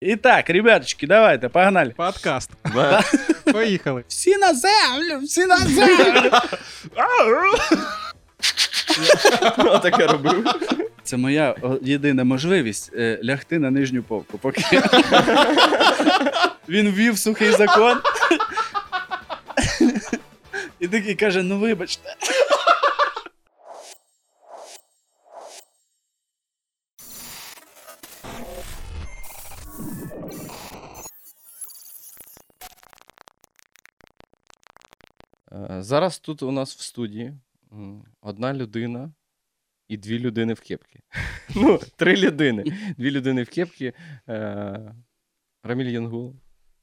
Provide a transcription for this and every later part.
І так, ребяточки, давайте, погнали. Подкаст. Да. Поїхали. Всі на землю, всі на землю. Таке робив. Це моя єдина можливість е, лягти на нижню полку. Поки він ввів сухий закон. І такий каже: ну вибачте. Зараз тут у нас в студії одна людина і дві людини в кепці. Ну, три людини. Дві людини в кепці. Е, Раміль Янгул.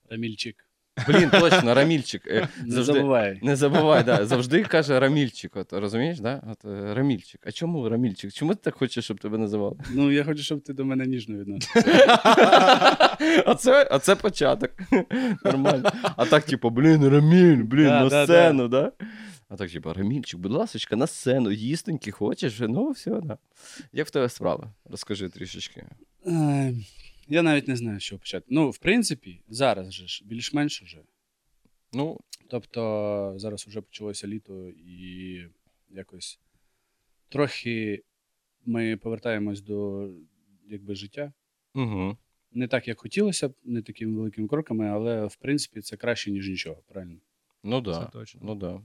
Рамільчик. Блін, точно, Рамільчик. Е, Не Завжди, забувай. не забувай, да, завжди каже Рамільчик. От, розумієш, да? От, е, Рамільчик. А чому Рамільчик? Чому ти так хочеш, щоб тебе називали? Ну, я хочу, щоб ти до мене ніжно відносився. Оце, оце початок. Нормально. А так, типу, блін, Раміль, блін, Да, на да, сцену, да? А так, типу, Рамільчик, будь ласочка, на сцену, їстеньки хочеш? Ну, все, да. Як в тебе справа? Розкажи трішечки. Е, Я навіть не знаю, з чого почати. Ну, в принципі, зараз же ж більш-менш уже. Ну, Тобто зараз вже почалося літо і якось трохи ми повертаємось до якби, життя. угу. Не так, як хотілося б, не такими великими кроками, але в принципі це краще, ніж нічого, правильно? Ну, Це да. точно. Ну, да.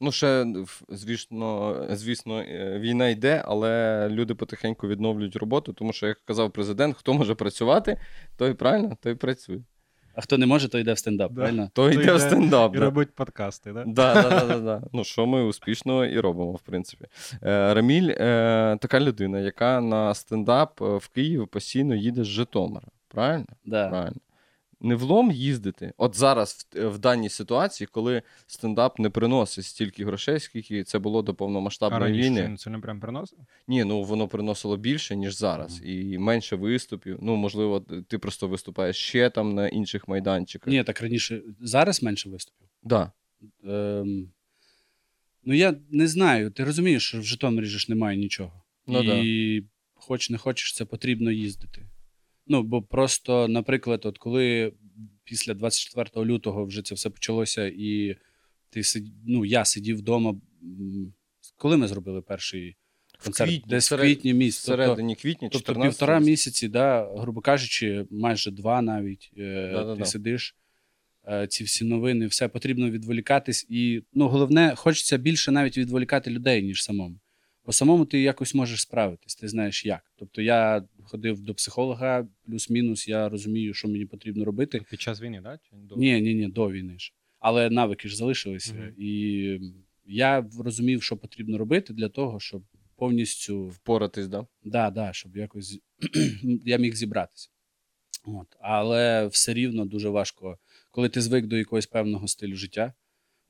Ну, ще, звісно, звісно, е, війна йде, але люди потихеньку відновлюють роботу, тому що, як казав президент, хто може працювати, той правильно, той працює. А хто не може, то йде в стендап, Да. правильно? Той Той йде в стендап. І да. робить подкасти, да? Да, да, да, да, да. Ну, що ми успішно і робимо, в принципі. Е, Раміль е, така людина, яка на стендап е, в Київ постійно їде з Житомира. Правильно? Да. Правильно. Не влом їздити. От зараз, в, в даній ситуації, коли стендап не приносить стільки грошей, скільки це було до А повномасштабної раніше війни. це не прям приносив? Ні, ну воно приносило більше, ніж зараз, і менше виступів. Ну, можливо, ти просто виступаєш ще там на інших майданчиках. Ні, так раніше зараз менше виступів. Да. Ем, ну, я не знаю. Ти розумієш, що в Житомирі ж немає нічого. Ну, і хоч не хочеш, це потрібно їздити. Ну, бо просто, наприклад, от коли після 24 лютого вже це все почалося, і ти сид... ну, я сидів вдома. Коли ми зробили перший концерт? квітні, Десь в квітні місяці. Тобто, Всередині квітня, тобто 14 півтора місяці, да, грубо кажучи, майже два навіть. Е, Да-да-да. ти сидиш. е, Ці всі новини, все потрібно відволікатись. І ну, головне, хочеться більше навіть відволікати людей, ніж самому. По самому ти якось можеш справитись, ти знаєш як. Тобто я ходив до психолога, плюс-мінус, я розумію, що мені потрібно робити. Під час війни, да? Чи до? Ні, ні, ні, до війни ж. Але навики ж залишилися. Мгм. І я розумів, що потрібно робити для того, щоб повністю Впоратись, да? Да, да, щоб якось я міг зібратися. От. Але все рівно дуже важко, коли ти звик до якогось певного стилю життя,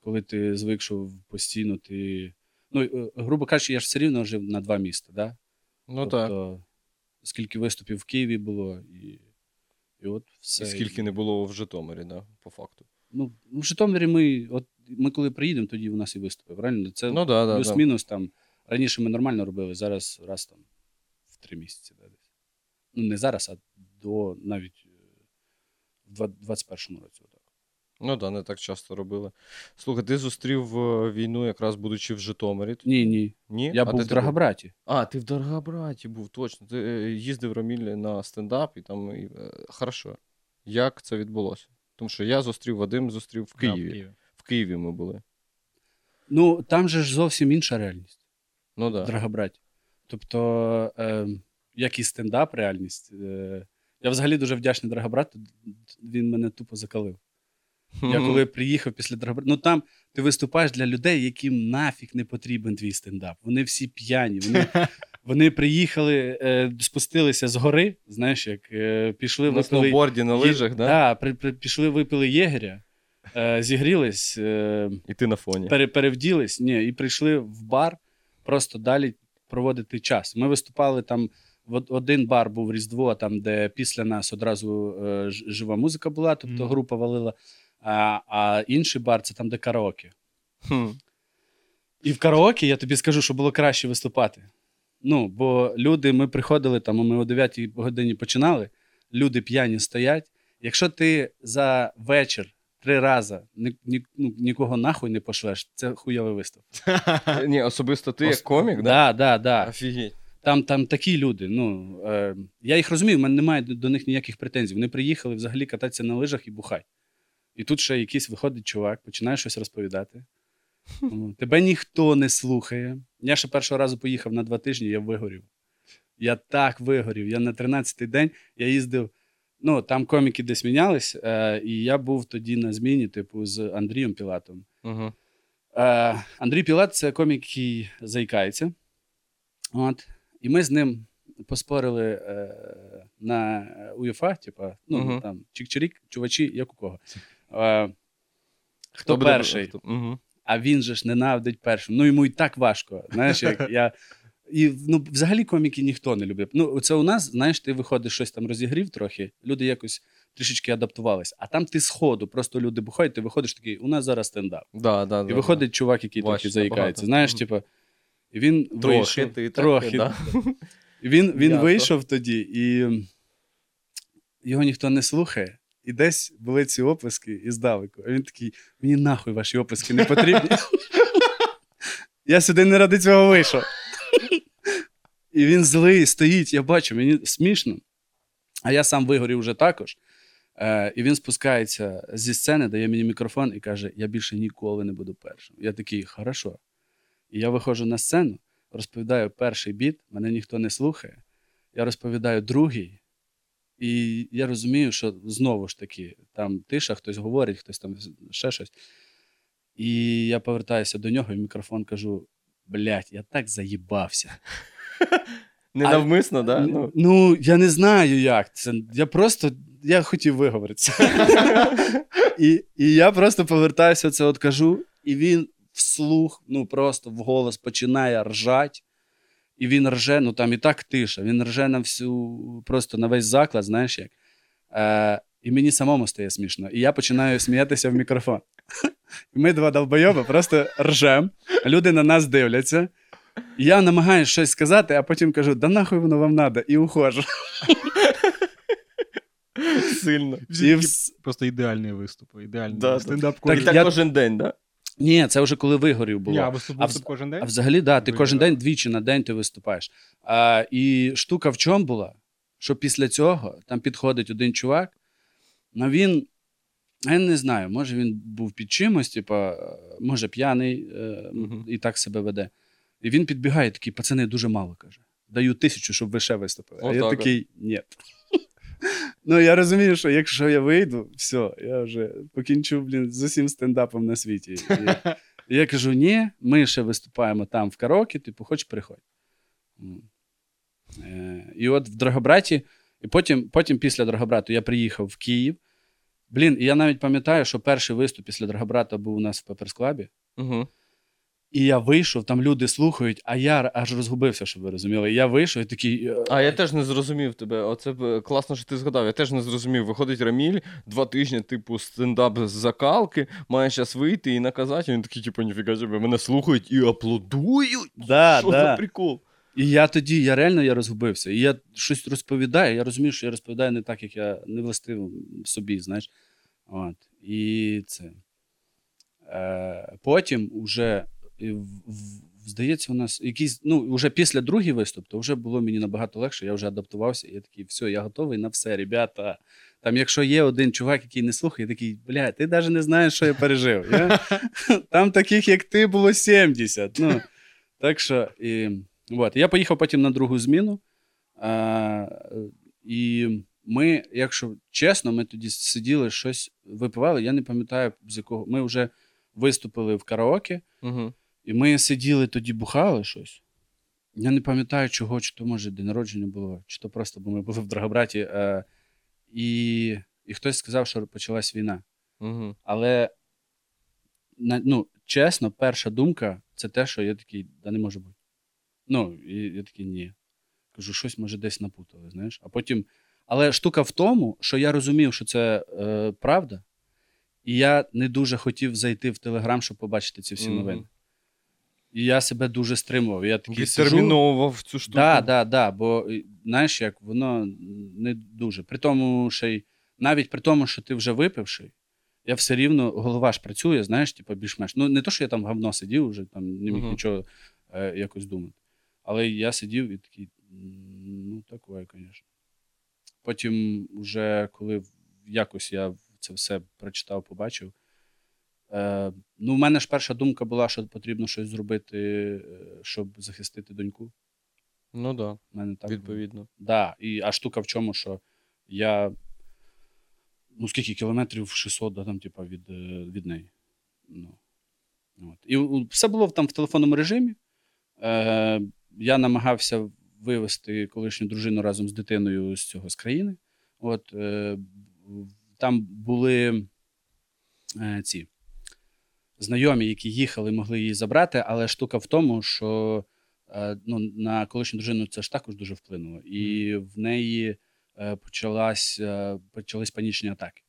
коли ти звик, що постійно ти. Ну, е, грубо кажучи, я ж все рівно жив на два міста, да? Ну так. тобто, скільки виступів в Києві було, і, і от все. І скільки не було в Житомирі, да, по факту. Ну, в Житомирі ми, от ми коли приїдемо, тоді у нас і виступи, правильно? Це Ну да, да, да. плюс-мінус там. Раніше ми нормально робили, зараз раз там в три місяці. Да, десь. Ну, не зараз, а до навіть е, в 21-му році. Ну так, не так часто робили. Слухай, ти зустрів е, війну, якраз будучи в Житомирі. Ні, ні. Ні? Я А був де в ти Драгобраті. А, ти в Дорогобраті був, точно. Ти е, їздив Роміль на стендап і там. І, е, хорошо. Як це відбулося? Тому що я зустрів Вадим, зустрів в Да, Києві. В Києві ми були. Ну, там же ж зовсім інша реальність Ну. Да. Драгобраті. Тобто, е, як і стендап, реальність. Е, я взагалі дуже вдячний Драгобрату, він мене тупо закалив. Я коли приїхав після Драгобрата, ну там ти виступаєш для людей, яким нафіг не потрібен твій стендап. Вони всі п'яні. Вони, вони приїхали, е, спустилися з гори, знаєш, як е, пішли, На випили. сноуборді, на лижах, Є- да? Да, при, при, пішли, випили єгеря, е, зігрілись, е, І ти на фоні. пере, перевділись, ні, і прийшли в бар просто далі проводити час. Ми виступали там. Один бар був Різдво, там, де після нас одразу е, жива музика була, тобто група валила. А, а інший бар це там, де караоке. Хм. І в караоке я тобі скажу, що було краще виступати. Ну, бо люди, ми приходили там, ми о 9 годині починали. люди п'яні стоять. Якщо ти за вечір три рази ні, ні, ну, нікого нахуй не пошлеш, це хуйовий виступ. Ні, особисто ти як комік, да? Да, да. Офігеть. Там, там такі люди. Ну, е, я їх розумію, в мене немає до, них ніяких претензій. Вони приїхали взагалі кататися на лижах і бухай. І тут ще якийсь виходить чувак, починає щось розповідати. Тебе ніхто не слухає. Я ще першого разу поїхав на два тижні, я вигорів. Я так вигорів. Я на 13-й день я їздив. Ну, там коміки десь мінялись, е, і я був тоді на зміні, типу, з Андрієм Пілатом. Угу. Е, Андрій Пілат це комік, який заїкається. От. І ми з ним поспорили е, на УЄФА, типа, ну, Мгм. там, чик-чирік, чувачі, як у кого. Е, хто перший? Угу. А він же ж ненавидить першим. Ну, йому і так важко. Знаєш, як я. І ну, взагалі коміки ніхто не любить. Ну, це у нас, знаєш, ти виходиш щось там розігрів трохи, люди якось трішечки адаптувалися. А там ти з ходу, просто люди бухають, ти виходиш такий, у нас зараз стендап. Да, да, І да, виходить чувак, який трохи заїкається. набагато. Знаєш, типу, він Трохи, вийшов. ти так, трохи. да. Він, він вийшов тоді, і його ніхто не слухає. І десь були ці оплески і здалеку. А він такий: мені нахуй ваші оплески не потрібні. Я сюди не ради цього вийшов. І він злий стоїть, я бачу, мені смішно. А я сам вигорів вже також. Е, і він спускається зі сцени, дає мені мікрофон і каже: Я більше ніколи не буду першим. Я такий, хорошо. І я виходжу на сцену, розповідаю перший біт, мене ніхто не слухає. Я розповідаю другий, і я розумію, що знову ж таки, там тиша, хтось говорить, хтось там ще щось. І я повертаюся до нього і в мікрофон кажу: блядь, я так заїбався. Ненавмисно, да? Ну. Ну, я не знаю, як це. Я просто я хотів виговоритися. і, і я просто повертаюся, це от кажу, і він вслух, ну просто вголос починає ржать. І він рже, ну там і так тиша, він рже на всю, просто на весь заклад, знаєш як. Е, і мені самому стає смішно. І я починаю сміятися в мікрофон. Ми два долбойоби просто ржем, люди на нас дивляться. Я намагаюся щось сказати, а потім кажу: да нахуй воно вам надо, і ухожу. Сильно. І Просто ідеальний виступ, ідеальний Да, І Так, так я- кожен день, да? Ні, це вже коли вигорів було. Я виступ, А кожен день? А взагалі, да, ти Ви- кожен день двічі на день ти виступаєш. А, і штука в чому була? Що після цього там підходить один чувак, ну він, я не знаю, може він був під чимось, типа, е, може п'яний е, і так себе веде. І він підбігає такий, пацани, дуже мало каже. Даю тисячу, щоб ви ще виступили. а я Отак от. такий, ні. Ну, я розумію, що якщо я вийду, все, я вже покінчу, блін, з усім стендапом на світі. І, я кажу: ні, ми ще виступаємо там в караоке, типу, хоч приходь. Е, і от в Драгобраті, і потім, потім після Драгобрату я приїхав в Київ. Блін, і я навіть пам'ятаю, що перший виступ після Драгобрата був у нас в Пеперс-клабі. Угу. І я вийшов, там люди слухають, а я аж розгубився, щоб ви розуміли. Я вийшов і такий. е, А я теж не зрозумів тебе. Оце б класно, що ти згадав. Я теж не зрозумів. Виходить Раміль, два тижні, типу, стендап з закалки, має зараз вийти і наказати. Він такий, типу, ніфіга себе, мене слухають і аплодують. Да, що да. за прикол? І я тоді, я реально я розгубився. І я щось розповідаю. Я розумію, що я розповідаю не так, як я не властив собі, знаєш. От. І це. Е, потім уже, і в- в- здається, у нас якийсь, ну, вже після другий виступ, то вже було мені набагато легше, я вже адаптувався. Я такий, все, я готовий на все, ребята. Там, якщо є один чувак, який не слухає, я такий, бля, ти навіть не знаєш, що я пережив. Я... Там таких, як ти, було 70. Ну, так що, і, от. я поїхав потім на другу зміну. А, і ми, якщо чесно, ми тоді сиділи щось випивали. Я не пам'ятаю, з якого. Ми вже виступили в караоке, Угу. І ми сиділи тоді, бухали щось. Я не пам'ятаю, чого, чи то, може, день народження було, чи то просто, бо ми були в Драгобраті. А, і, і хтось сказав, що почалась війна. Угу. Але на- ну, чесно, перша думка це те, що я такий, да не може бути. Ну, і я такий, ні. Кажу, щось може десь напутали, знаєш. А потім. Але штука в тому, що я розумів, що це е, правда, і я не дуже хотів зайти в Телеграм, щоб побачити ці всі новини. І я себе дуже стримував. Я такий сижу, Відтерміновував цю штуку. Да, да, да, бо знаєш, як воно не дуже. При тому, ще й навіть при тому, що ти вже випивший, я все рівно, голова ж працює, знаєш, типу, більш-менш. Ну, не то, що я там говно сидів, вже там не міг Мгм. нічого е, якось думати. Але я сидів і такий, ну, таке, звісно. Потім, вже коли якось я це все прочитав, побачив. Е, ну, в мене ж перша думка була, що потрібно щось зробити, е, щоб захистити доньку. Ну да, мене так було. відповідно. Да, і, а штука в чому, що я. Ну, скільки кілометрів 600 да, там, типа, від, е, від неї. Ну, от. І все було там в телефонному режимі. Е, я намагався вивезти колишню дружину разом з дитиною з цього з країни. От, е, там були е, ці знайомі, які їхали, могли її забрати, але штука в тому, що е, ну, на колишню дружину це ж також дуже вплинуло. І в неї е, почалась, е, почались панічні атаки.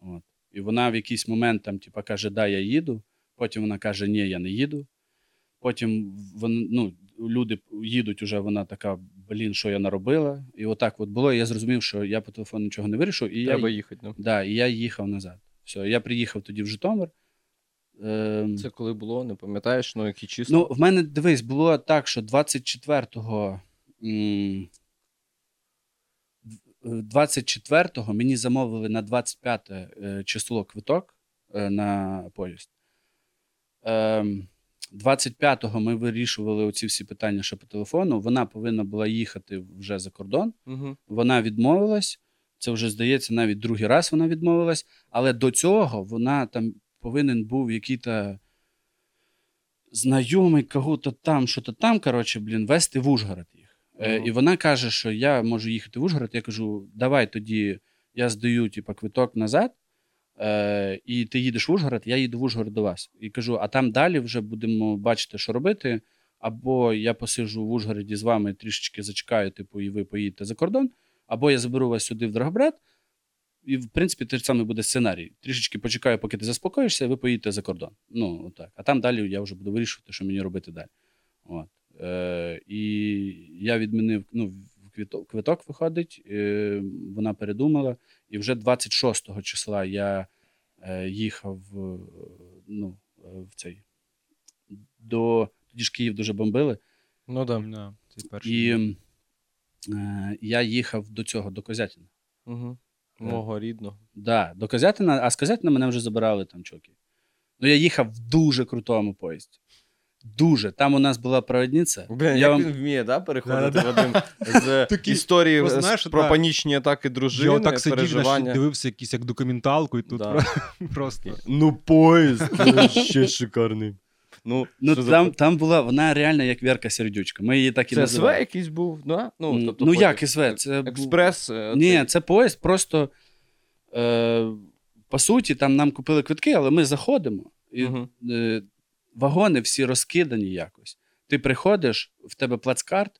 От. І вона в якийсь момент там, типа, каже, да, я їду. Потім вона каже, ні, я не їду. Потім вон, ну, люди їдуть, уже вона така, блін, що я наробила. І отак от було. І я зрозумів, що я по телефону нічого не вирішив. І Треба я, їхати. Ну. да, і я їхав назад. Все, я приїхав тоді в Житомир. Ем, Це коли було, не пам'ятаєш, ну які числа? Ну, в мене дивись, було так, що 24-го. м, 24-го мені замовили на 25 е, число квиток е, на поїзд. Ем, 25-го ми вирішували оці всі питання ще по телефону. Вона повинна була їхати вже за кордон. Угу. Вона відмовилась. Це вже здається, навіть другий раз вона відмовилась. Але до цього вона там повинен був який-то знайомий кого-то там, що-то там, коротше, блін, вести в Ужгород їх. Е, і вона каже, що я можу їхати в Ужгород. Я кажу, давай тоді я здаю типу, квиток назад, е, і ти їдеш в Ужгород, я їду в Ужгород до вас. І кажу, а там далі вже будемо бачити, що робити. Або я посиджу в Ужгороді з вами трішечки зачекаю, типу, і ви поїдете за кордон, або я заберу вас сюди в Драгобрат. І, в принципі, те ж саме буде сценарій. Трішечки почекаю, поки ти заспокоїшся, і ви поїдете за кордон. Ну, отак. А там далі я вже буду вирішувати, що мені робити далі. От. Е, і я відмінив ну, квиток, квиток виходить, е, вона передумала. І вже 26 числа я е, їхав е, ну, е, в цей. До... Тоді ж Київ дуже бомбили. Ну да. Да, це перший. І е, я їхав до цього, до Козятіна. Угу. Мого рідного. Да, до Козятина, а з Козятина мене вже забирали там чоки. Ну, я їхав в дуже крутому поїзді. Дуже. Там у нас була провідниця. Блін, я як вам... він вміє, да, переходити Да-да-да. Вадим, з історії ну, з- про да. панічні атаки дружини, Я так сидів, знаєш, переживання. дивився якісь як документалку, і тут Да. про- просто. Ну, поїзд, ще шикарний. Ну, Ну, що за там, там була вона реально як Вірка Сердючка. Ми її так і Це СВ якийсь був, да? Ну, тобто ну як СВ? Це Експрес. е, Ні, цей. це поїзд. Просто е, по суті, там нам купили квитки, але ми заходимо. І Мгм. е, вагони всі розкидані якось. Ти приходиш, в тебе плацкарт,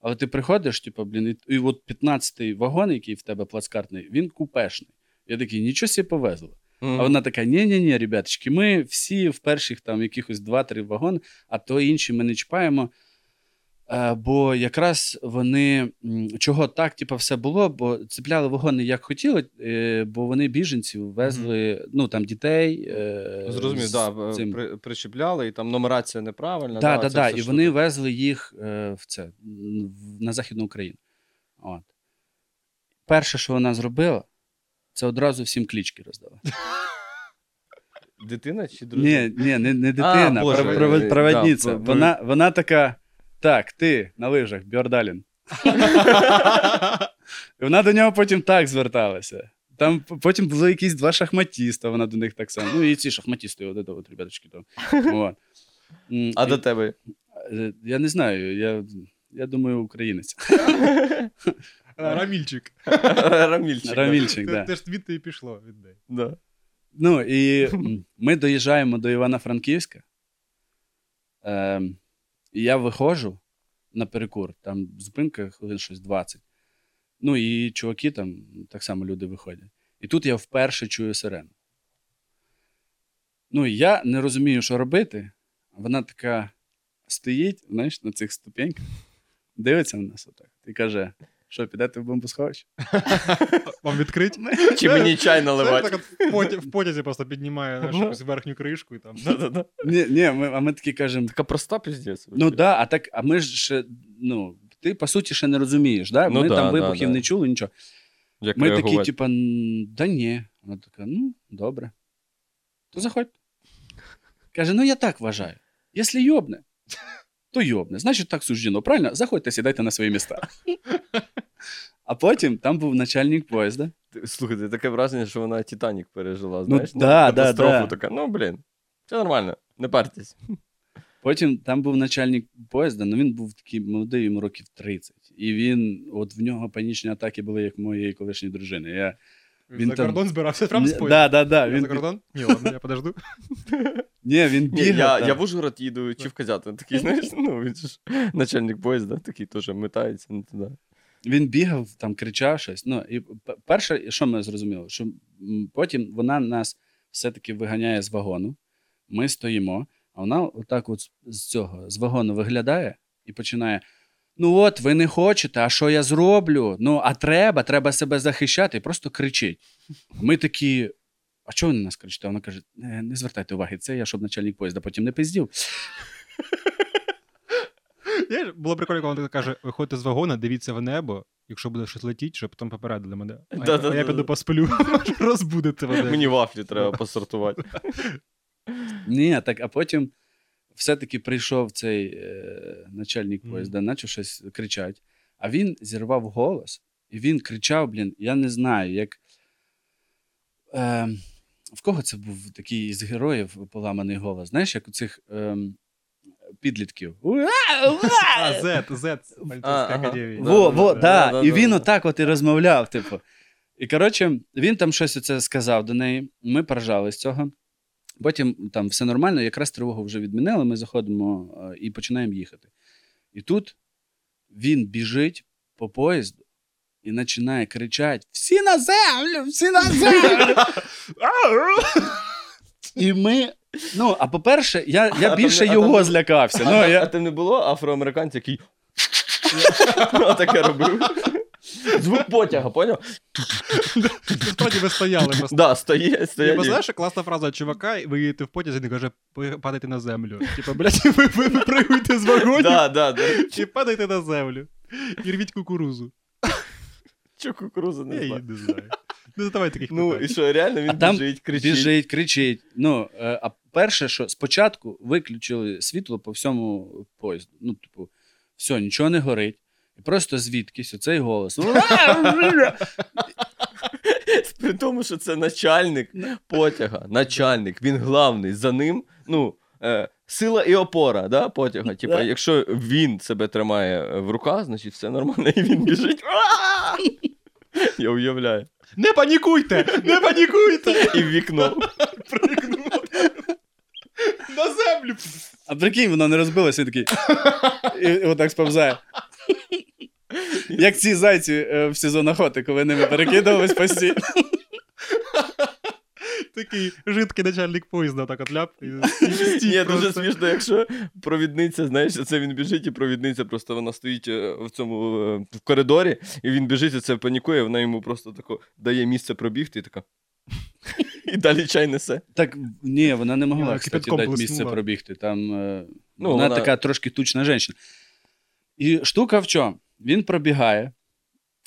але ти приходиш, типу, блін, і, і от 15-й вагон, який в тебе плацкартний, він купешний. Я такий, нічого собі повезло. Мгм. А вона така: ні-ні-ні, ребяточки, ми всі в перших там якихось 2-3 вагони, а то інші ми не чіпаємо. Е, бо якраз вони чого так, типу, все було, бо цепляли вагони як хотіли, е, бо вони біженців везли, ну там дітей. Е, Зрозумів, да, цим. при, причіпляли, і там нумерація неправильна. Да, да, да. І штука. вони везли їх в це, на Західну Україну. От. Перше, що вона зробила, це одразу всім клічки роздала. Дитина чи дружина? Ні, ні, не, не дитина, Боже, пров- е, проводниця. да, вона, вона така: так, ти на лижах, Бьордалін. І вона до нього потім так зверталася. Там потім були якісь два шахматіста, вона до них так само. Ну, і ці шахматісти, от, от, от ребяточки там. От. А і- до тебе? е, Я не знаю, я, я думаю, українець. Рамільчик. Рамільчик. да. Рамільчик, Те- да. Теж звідти і пішло від неї. Да. Ну, і ми доїжджаємо до Івано-Франківська. Ем, і я виходжу на перекур, там зупинка хвилин щось 20. Ну, і чуваки там так само люди виходять. І тут я вперше чую сирену. Ну, і я не розумію, що робити. Вона така: стоїть, знаєш, на цих ступеньках, дивиться на нас отак і каже: що, підете в бомбосховище? Вам відкрить? Чи мені чай наливати? в потязі просто піднімає Ну. якусь верхню кришку і там. Ні, ні, а ми такі кажемо: Така проста піздець. ну да, а так, а ми ж ще, ну, ти по суті ще не розумієш, да? Ну ми там вибухів не чули, нічого. Ми такі, типа, да ні. Вона така, ну, добре. То заходь. Каже: ну я так вважаю. Якщо йобне, то йобне. Значить, так суждено. Правильно? Заходьте, сідайте на свої міста. А потім там був начальник поїзда. Ти- Слухайте, таке враження, що вона Титанік пережила, Ну, знаєш? да, да, катастрофу да. така. Ну, блін, все нормально, не партесь. Потім там був начальник поїзда, ну він був такий молодий, йому років 30. І він, от в нього панічні атаки були, як моєї колишньої дружини. Я... Він за там- кордон збирався прямо з поїзда. да, да, да. Я Він... за кордон? Ні, ладно, я подожду. Ні, він Ні, бігав. я, я в Ужгород їду чи в Козятин. Такий, знаєш, ну, він ж начальник поїзда, такий теж метається не туди. Він бігав, там кричав щось. Ну, і перше, що ми зрозуміли, що потім вона нас все-таки виганяє з вагону. Ми стоїмо, а вона отак от з- цього з вагону виглядає і починає. Ну от, ви не хочете, а що я зроблю? Ну, а треба, треба себе захищати, і просто кричить. Ми такі. А чого ви на нас кричите? Вона каже: не, не звертайте уваги, це я, щоб начальник поїзда потім не пиздів. Було прикольно, коли вона каже: виходьте з вагона, дивіться в небо, якщо буде щось летіть, щоб потім попередили мене. А, я- Да-да-да. я піду посплю, розбудете мене. Мені вафлі треба посортувати. Ні, так, а потім все-таки прийшов цей е, начальник поїзда, почав щось кричати. А він зірвав голос, і він кричав, блін, я не знаю, як. Е, в кого це був такий з героїв поламаний голос? Знаєш, як у цих е, підлітків. А, Z, поліцейська ага. академія. Да, Во, во, да, да. да, І він отак от і розмовляв, типу. І коротше, він там щось оце сказав до неї. Ми поржали з цього. Потім там все нормально, якраз тривогу вже відмінили, ми заходимо і починаємо їхати. І тут він біжить по поїзду і починає кричати: Всі на землю! Всі на землю! І ми. Ну, а по-перше, я, А я там більше а його там злякався. А, Ну, я... а там не було афроамериканця, який таке робив. Звук потяга, поняв? Насправді ви стояли просто. Да, стоїть, Я стоять. знаєш, класна фраза чувака, ви їдете в потязі, він каже, падайте на землю. Типа, блядь, ви, ви випригуєте з вагонів Да, да, да. і падайте на землю. І рвіть кукурузу. Чо кукуруза Я не її знаю. не знаю. Не задавай таких Ну, і що, реально він біжить, кричить. Біжить, кричить. Ну, е, а перше, що спочатку виключили світло по всьому поїзду. Ну, типу, все, нічого не горить. І просто звідкись оцей голос. При тому, що це начальник потяга. Начальник, він главний. За ним, ну, е, сила і опора да, потяга. Типа, якщо він себе тримає в руках, значить все нормально, і він біжить. Я уявляю. Не панікуйте! Не панікуйте! І в вікно. На землю! А прикинь, воно не розбилося, він такий. І, і отак сповзає. Як ці зайці е, в сезон охоти, коли ними перекидувались постійно. Такий жидкий начальник поїзда, так от ляп. і- і стій Ні, дуже просто. смішно, якщо провідниця, знаєш, це він біжить, і провідниця просто вона стоїть е, в цьому е, в коридорі, і він біжить, і це панікує, вона йому просто тако дає місце пробігти і така. І далі чай несе. Так, ні, вона не могла, кстати, дати місце пробігти. Там, е, Ну, вона, вона- така трошки тучна жінка. І штука в чому? Він пробігає,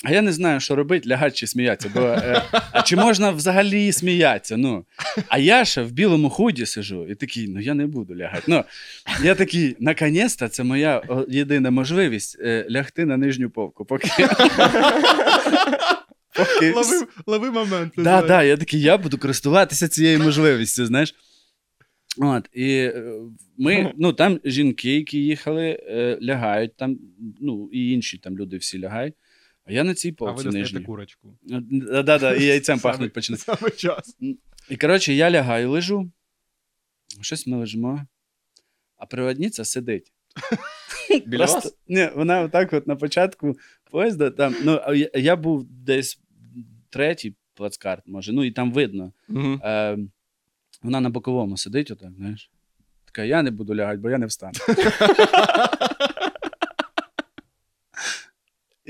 а я не знаю, що робити, лягати чи сміятися. Бо, е, а чи можна взагалі сміятися? Ну, а я ще в білому худі сижу і такий, ну я не буду лягати. Ну, я такий, наконець-то, це моя єдина можливість е, лягти на нижню повку. Поки, поки Лови, лови момент. Да, да, да, я такий, я буду користуватися цією можливістю, знаєш. От, і е, ми, ну, там жінки, які їхали, е, лягають, там, ну, і інші там люди всі лягають. А я на цій А ви достаєте нижній. курочку. Да, да, да, і яйцем пахнуть почне. Саме час. І коротше, я лягаю, лежу. Щось ми лежимо, а проводниця сидить. Біля Просто- вас? Ні, вона отак от на початку поїзда, там, ну, я, я був десь третій плацкарт, може, ну і там видно. Мгм. Е, вона на боковому сидить, отак, знаєш. Така, я не буду лягати, бо я не встану.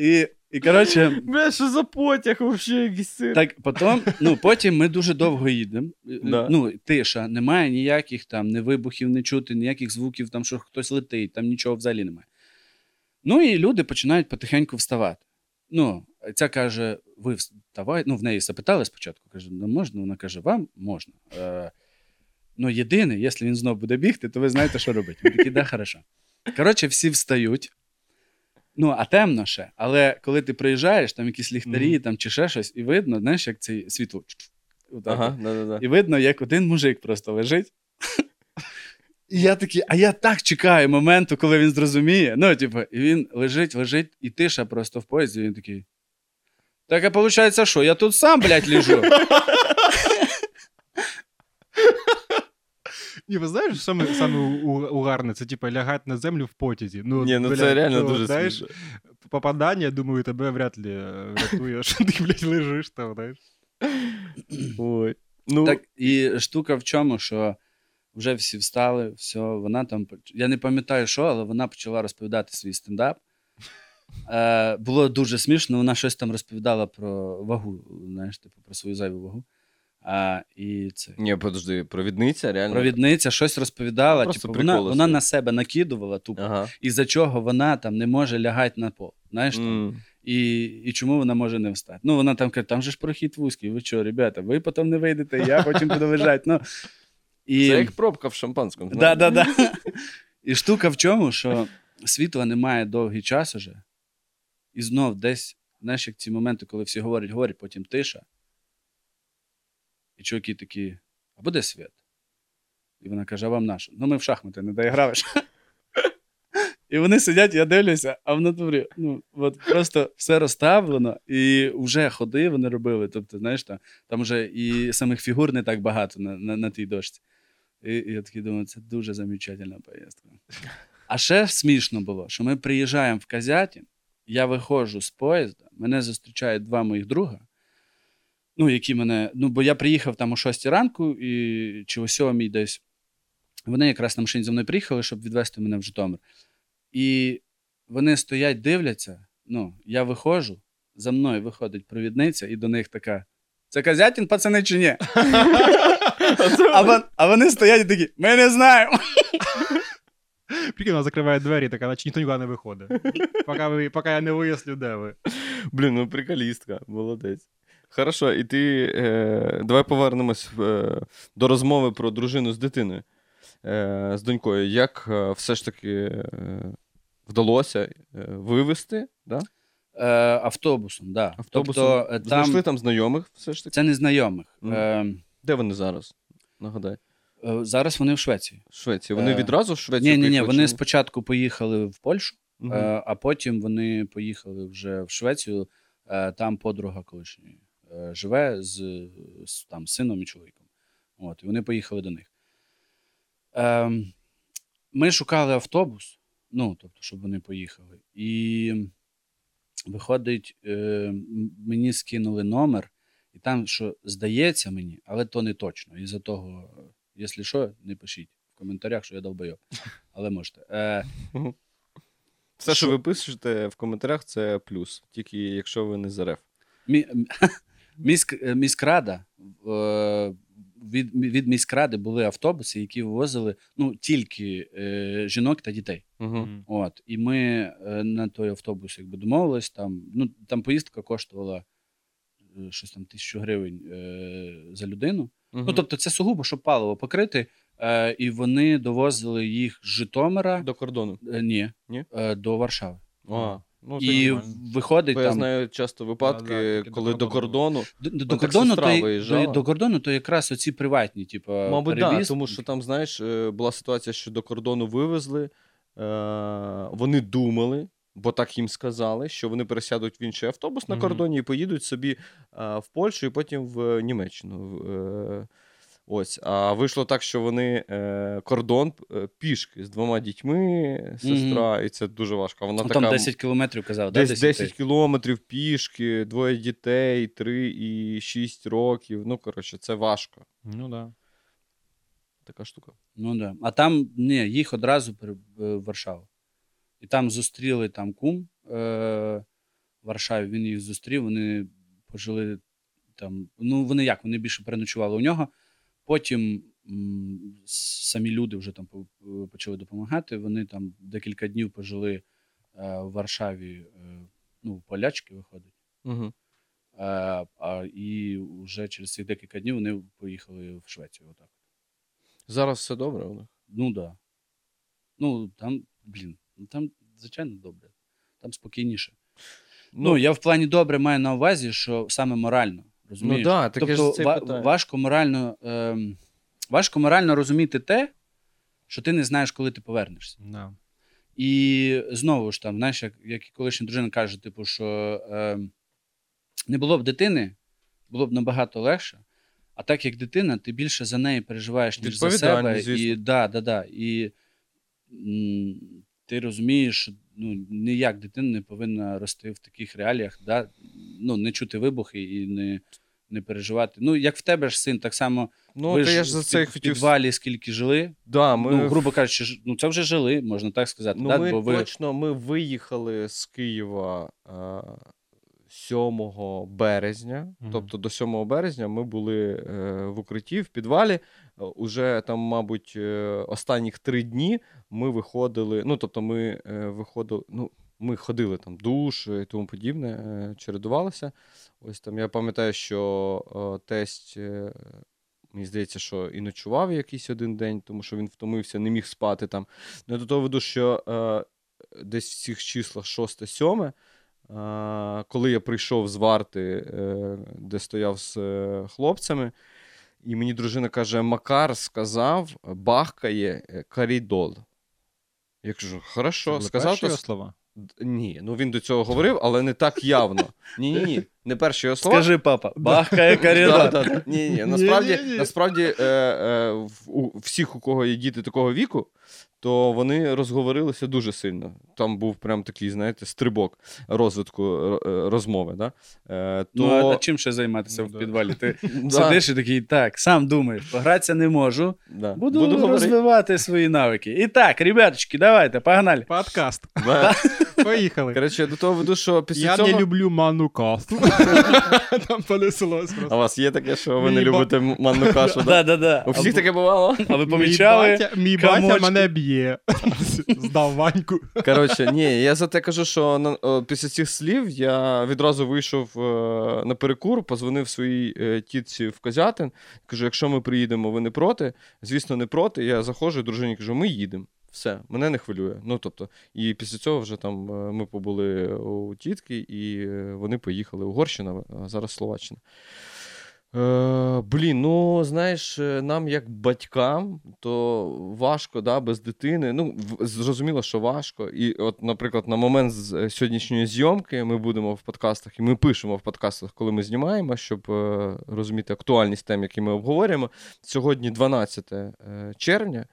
І, і коротше, Бля, що за потяг якийсь сир? так потім, ну, потім ми дуже довго їдемо. Да. Ну, тиша, немає ніяких там не вибухів, не чути, ніяких звуків, там, що хтось летить, там нічого взагалі немає. Ну і люди починають потихеньку вставати. Ну, ця каже: ви вставайте. Ну, в неї запитали спочатку, каже, ну можна? Вона каже, вам можна. Е, ну, єдине, якщо він знов буде бігти, то ви знаєте, що робити. Ми такі, да, хорошо. Коротше, всі встають. Ну, а темно ще. Але коли ти приїжджаєш, там якісь ліхтарі там, чи ще щось, і видно, знаєш, як це світло. Ага, да-да-да. і видно, як один мужик просто лежить. І я такий, а я так чекаю моменту, коли він зрозуміє. Ну, типу, і він лежить, лежить, і тиша просто в поїзді, і він такий. Так, а виходить, що? Я тут сам, блядь, лежу. Ні, ви знаєш, що саме, саме у- угарне? Це типу лягати на землю в потязі. Ну, Ні, ну це реально ну, дуже знаєш, смішно. Попадання, думаю, тебе вряд ли е, врятує, що ти, блядь, лежиш там, знаєш. Ой. Ну, Так, і штука в чому, що вже всі встали, все, вона там. Я не пам'ятаю, що, але вона почала розповідати свій стендап. Е, було дуже смішно, вона щось там розповідала про вагу, знаєш, типу, про свою зайву вагу. А, і це. Ні, подожди, провідниця, реально. Провідниця щось розповідала, типу, вона, вона на себе накидувала тупо, Ага. із-за чого вона там не може лягати на пол. Знаєш, там, і, і чому вона може не встати. Ну, вона там каже, там же ж прохід вузький. Ви що, ребята, ви потім не вийдете, я потім буду лежати. Ну, і... Це як пробка в шампанському. Да, да, да. І штука в чому, що світла немає довгий час уже. І знов десь, знаєш, як ці моменти, коли всі говорять, говорять, потім тиша. І чуваки такі, а буде світ? І вона каже, а вам наш? Ну, ми в шахмати не доіграли. ж». І вони сидять, я дивлюся, а в натурі, ну, от просто все розставлено, і вже ходи вони робили. Тобто, знаєш, там, там вже і самих фігур не так багато на, на, на тій дошці. І, я такий думаю, це дуже замечательна поїздка. А ще смішно було, що ми приїжджаємо в Казятін, я виходжу з поїзда, мене зустрічають два моїх друга. Ну, які мене. Ну, бо я приїхав там о 6 ранку, і, чи о 7 десь. Вони якраз на машині за мною приїхали, щоб відвезти мене в Житомир. І вони стоять, дивляться. Ну, я виходжу, за мною виходить провідниця, і до них така: це Казятін, пацани, чи ні? А, вон- а вони стоять і такі: ми не знаємо. Прикинь, вона закриває двері, така, наче ніхто нікуди не виходить. Поки, ви, поки я не виясню, де ви. Блін, ну приколістка, молодець. Хорошо, і ти. Е, давай повернемось е, до розмови про дружину з дитиною, е, з донькою. Як е, все ж таки е, вдалося е, вивести? Да? Е, автобусом, да. Автобусом. Тобто, е, Знайшли там, там знайомих, все ж таки. це незнайомих. Мгм. Е, Де вони зараз? Нагадай. е, зараз вони в Швеції. Швеції. Вони Е, відразу в Швецію? Ні, ні, ні, вони спочатку поїхали в Польщу, е, а потім вони поїхали вже в Швецію. Там подруга колишньої живе з, з там, сином і чоловіком. От, і вони поїхали до них. Ем, Ми шукали автобус, ну, тобто, щоб вони поїхали. І виходить, е, мені скинули номер, і там, що здається мені, але то не точно. І за того, якщо що, не пишіть в коментарях, що я долбойоб. Але можете. Е, Все, що що- ви пишете в коментарях, це плюс. Тільки якщо ви не з РФ. Мі... Міськ... е, Міськрада е, від, від міськради були автобуси, які вивозили ну, тільки е, жінок та дітей. Угу. От, і ми е, на той автобус якби домовились. Там, ну, там поїздка коштувала щось там тисячу гривень е, за людину. Ну, тобто, це сугубо, щоб паливо покрити. Е, і вони довозили їх з Житомира До кордону. е, ні, Ні? Е, до Варшави. А, ну, і нормально. виходить Бо я знаю часто випадки, Да, да, коли до кордону. До, до, Ну, кордону, то, до, до кордону то якраз оці приватні, типу, Мабуть, так, перевіз. тому що там, знаєш, е, була ситуація, що до кордону вивезли, е, вони думали, бо так їм сказали, що вони пересядуть в інший автобус на кордоні і поїдуть собі е, в Польщу і потім в Німеччину. Е, Ось, а вийшло так, що вони е, кордон е, пішки з двома дітьми, сестра, і це дуже важко. Вона Ну, така там 10 кілометрів казав, да, 10 10 кілометрів пішки, двоє дітей, 3 і 6 років. Ну, коротше, це важко. Ну да. така штука. Ну да. А там ні, їх одразу при- в Варшаву. І там зустріли там кум е, в Варшаві. Він їх зустрів. Вони пожили там. Ну, вони як? Вони більше переночували у нього. Потім м, самі люди вже там почали допомагати. Вони там декілька днів пожили е, в Варшаві. Е, ну, полячки виходить. Угу. А, а, і вже через цих декілька днів вони поїхали в Швецію. Отак. Зараз все добре у них. Ну да. Ну, там, блін, ну там, звичайно, добре. Там спокійніше. Ну, я в плані добре маю на увазі, що саме морально. Розумієш? Ну да, таке тобто ж це ва- важко морально, ем, важко морально розуміти те, що ти не знаєш, коли ти повернешся. Да. І знову ж там, знаєш, як, як і колишня дружина каже, типу, що ем, не було б дитини, було б набагато легше. А так як дитина, ти більше за неї переживаєш, ніж за себе. Відповідальність, І, звісно. да, да, да, і м, ти розумієш, що ну, ніяк дитина не повинна рости в таких реаліях, да? ну, не чути вибухи і не, не переживати. Ну, як в тебе ж син, так само Ну, ви ж ж за це під- в хотів. підвалі скільки жили. Да, ми... Ну, грубо кажучи, ну, це вже жили, можна так сказати. Ну, да? ми Бо ви... точно ми виїхали з Києва а, 7 березня. Мгм. Тобто до 7 березня ми були е, в укритті в підвалі. Е, Уже там, мабуть, е, останніх три дні ми виходили. Ну, тобто, ми виходили. Ну, ми ходили там душ і тому подібне, чередувалося. Ось там я пам'ятаю, що тесть. Мені здається, що і ночував якийсь один день, тому що він втомився, не міг спати там. Ну, до того веду, що десь в цих числах 6-7, е, коли я прийшов з варти, е, де стояв з е, хлопцями, і мені дружина каже: Макар сказав, бахкає карідол. Я кажу, хорошо, сказав Це слова. Ні, ну він до цього говорив, але не так явно. Ні, ні, ні. Не перші його слова. Скажи, папа, бахкає Да, коридор. да, да. Ні, ні, насправді, насправді е, е, в- у всіх, у кого є діти такого віку, то вони розговорилися дуже сильно. Там був прям такий, знаєте, стрибок розвитку ро- е, розмови. Да? Е, то... Ну, а, чим ще займатися Ну, в да. підвалі? Ти Да, сидиш і такий, так, сам думаєш, погратися не можу. да. Буду, говорити. розвивати свої навики. І так, ребяточки, давайте, погнали. Подкаст. Да. Поїхали. Коротше, я до того веду, що після Я цього. не люблю манну касту. Там понеслось А у вас є таке, що ви не любите манну кашу? Да? Да, да, да. У всіх таке бувало? А ви помічали? Мій батя, мій батя мене б'є. Здав Ваньку. Коротше, ні, я за те кажу, що на, о, після цих слів я відразу вийшов е, на перекур, позвонив своїй е, тітці в Козятин. Кажу, якщо ми приїдемо, ви не проти. Звісно, не проти. Я заходжу, дружині кажу, ми їдемо. Все, мене не хвилює. Ну тобто, і після цього вже там е, ми побули у тітки, і е, вони поїхали Угорщина, а зараз Словаччина. Е, блін, ну знаєш, е, нам як батькам, то важко да, без дитини. Ну, зрозуміло, що важко. І, от, наприклад, на момент сьогоднішньої зйомки ми будемо в подкастах, і ми пишемо в подкастах, коли ми знімаємо, щоб е, розуміти актуальність тем, які ми обговорюємо. Сьогодні 12 е, червня,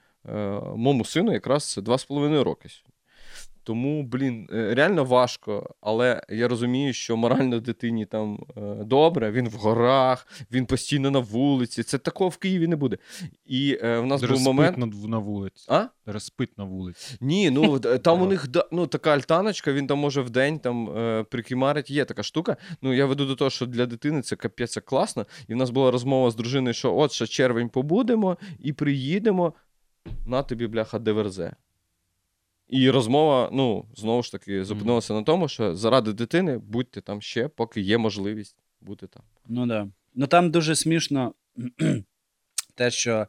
моєму сину якраз 2,5 роки. Тому, блін, е, реально важко, але я розумію, що морально дитині там е, добре, він в горах, він постійно на вулиці. Це такого в Києві не буде. І е, в нас Даже був момент. на, на вулиці. А? Спить на вулиці. Ні, ну там у них ну, така альтаночка, він там може в день там е, прикимарить. Є така штука. Ну я веду до того, що для дитини це капець класно. І в нас була розмова з дружиною, що от ще червень побудемо і приїдемо. На тобі, бляха, деверзе. І розмова, ну, знову ж таки, зупинилася на тому, що заради дитини будьте там ще, поки є можливість бути там. Ну да. Ну там дуже смішно те, що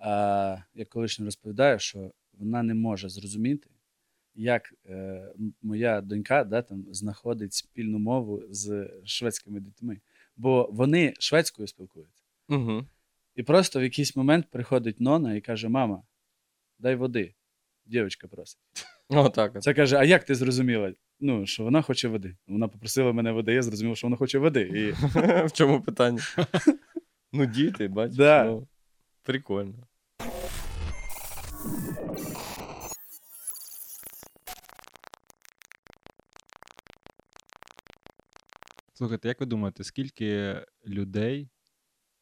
а, я колишньо розповідаю, що вона не може зрозуміти, як е, моя донька да, там, знаходить спільну мову з шведськими дітьми. Бо вони шведською спілкуються. Угу. І просто в якийсь момент приходить Нона і каже: Мама, дай води. Дівчинка просить. Отак. от. Це каже: А як ти зрозуміла? Ну, що вона хоче води. Вона попросила мене води, я зрозумів, що вона хоче води. І В чому питання? Ну, діти, бачиш. Да. Ну, прикольно. Слухайте, як ви думаєте, скільки людей,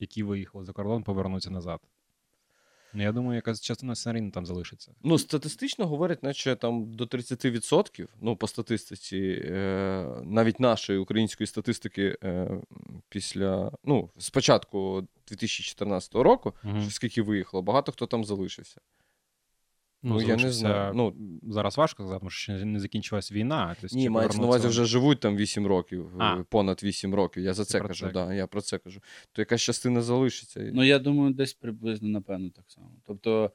які виїхали за кордон, повернуться назад? Ну, я думаю, якась частина сценарійна там залишиться. Ну, статистично говорять, наче там до 30%, ну, по статистиці, е, навіть нашої української статистики е, після, ну, спочатку 2014 року, угу. скільки виїхало, багато хто там залишився. Ну, Ну, я не знаю. Ну, Зараз важко сказати, тому що ще не закінчилась війна. Тобто, Ні, мається на увазі вже живуть там 8 років, е, А. понад 8 років. Я за Ти це кажу, це. да, я про це кажу. То якась частина залишиться. Ну, я думаю, десь приблизно, напевно, так само. Тобто,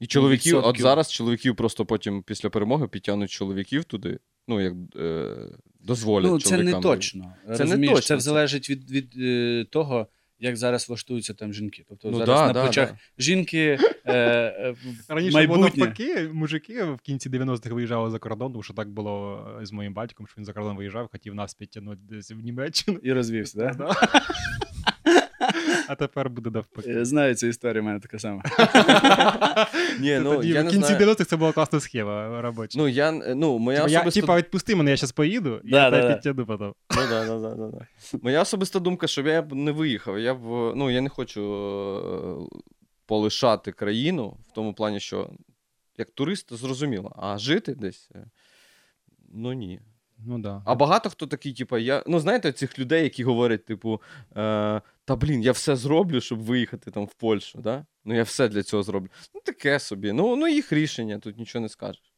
І чоловіків, от зараз чоловіків просто потім після перемоги підтягнуть чоловіків туди. Ну, як е, дозволять ну, це чоловікам. не точно. Це не Розумієш, точно, це це- залежить від, від е, того, як зараз влаштуються там жінки. Тобто Ну, зараз да, на да, плечах да. жінки е, е, Раніше Раніше було майбутнє. навпаки, мужики в кінці 90-х виїжджали за кордон, тому що так було е, з моїм батьком, що він за кордон виїжджав, хотів нас підтягнути десь в Німеччину. І розвівся, так? Да? А тепер буде навпаки. Я знаю цю історію, в мене така сама. Ні, ну, Тоді я в не кінці знаю. 90-х це була класна схема робоча. Ну, я, ну, моя Типа, я, особиста... типа, відпусти мене, я зараз поїду, і Да, я да, тебе да. підтягну потім. Ну, да, да, да, да, да. Моя особиста думка, щоб я б не виїхав. Я б, ну, я не хочу е, полишати країну в тому плані, що як турист зрозуміло, а жити десь. е, Ну ні. Ну да. А багато хто такий, типу, я. Ну, знаєте, цих людей, які говорять, типу, е, та блін, я все зроблю, щоб виїхати там в Польщу, да? Ну, я все для цього зроблю. Ну, таке собі. Ну, ну їх рішення, тут нічого не скажеш.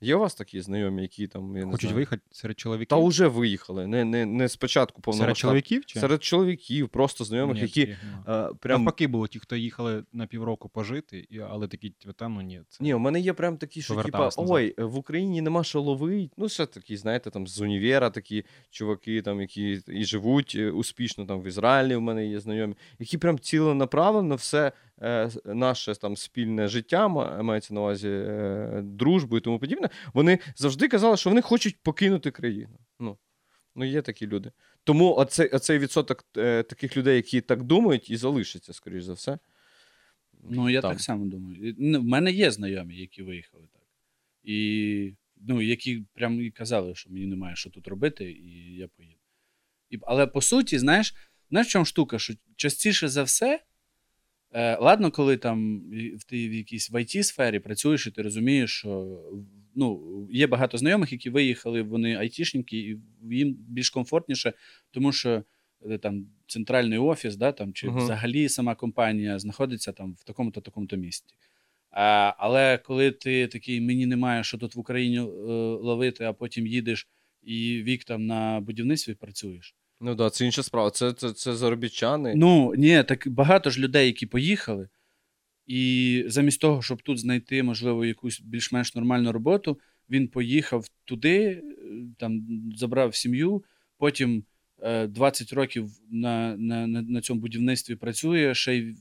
Є у вас такі знайомі, які там. Я не Хочуть знаю, виїхати серед чоловіків. Та вже виїхали. Не, не, не спочатку серед чоловіків чи? Серед чоловіків, просто знайомих, Ні, які. нема. Е, прям... Навпаки було ті, хто їхали на півроку пожити, але такі, типу, там, ну ні. Це... Ні, у мене є прям такі, що типа, ой, в Україні нема що ловить. Ну, ще такі, знаєте, там з універа такі чуваки, там, які і живуть е, успішно там в Ізраїлі. У мене є знайомі, які прям ціленаправленно все наше там спільне життя, мається на увазі е, дружбу і тому подібне. Вони завжди казали, що вони хочуть покинути країну. Ну, ну є такі люди. Тому оцей, оцей відсоток е, таких людей, які так думають, і залишиться, скоріш за все. Ну, я Там. так само думаю. Ну, в мене є знайомі, які виїхали так. І ну, які прям і казали, що мені немає що тут робити, і я поїду. І, але по суті, знаєш, знаєш, в чому штука? Що частіше за все, е, ладно, коли там ти в якійсь в it сфері працюєш, і ти розумієш, що ну, є багато знайомих, які виїхали, вони айтішники, і їм більш комфортніше, тому що е, там центральний офіс, да, там, чи Мгм. взагалі сама компанія знаходиться там в такому-то такому-то місті. А, але коли ти такий, мені немає що тут в Україні е, ловити, а потім їдеш і вік там на будівництві працюєш. Ну так, да, це інша справа. Це, це, це заробітчани. Ну ні, так багато ж людей, які поїхали, і замість того, щоб тут знайти, можливо, якусь більш-менш нормальну роботу, він поїхав туди, е, там забрав сім'ю, потім е, 20 років на, на, на, на цьому будівництві працює, ще й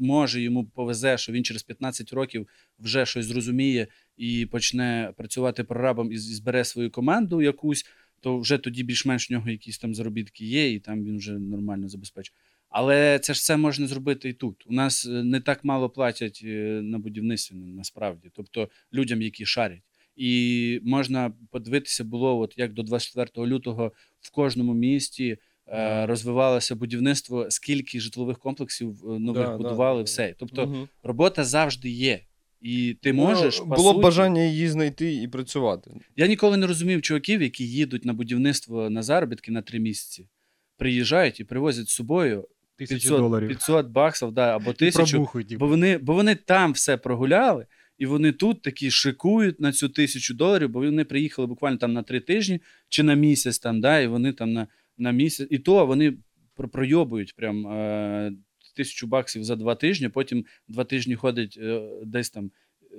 може йому повезе, що він через 15 років вже щось зрозуміє і почне працювати прорабом і збере свою команду якусь, то вже тоді більш-менш в нього якісь там заробітки є, і там він вже нормально забезпечить. Але це ж все можна зробити і тут. У нас е, не так мало платять е, на будівництві насправді, тобто людям, які шарять. І можна подивитися, було, от як до 24 лютого в кожному місті е, розвивалося будівництво, скільки житлових комплексів е, нових Да, будували, да. все. Тобто Мгм. робота завжди є. І ти можеш. Ну, було б суті- бажання її знайти і працювати. Я ніколи не розумів чуваків, які їдуть на будівництво на заробітки на три місяці, приїжджають і привозять з собою Тисячі 500, доларів. 500 баксів да, або тисячу. Бо вони, бо вони там все прогуляли, і вони тут такі шикують на цю тисячу доларів, бо вони приїхали буквально там на три тижні чи на місяць, там, да, і вони там на, на місяць. І то вони про- пройобують прям е, тисячу баксів за два тижні, потім два тижні ходять е, десь там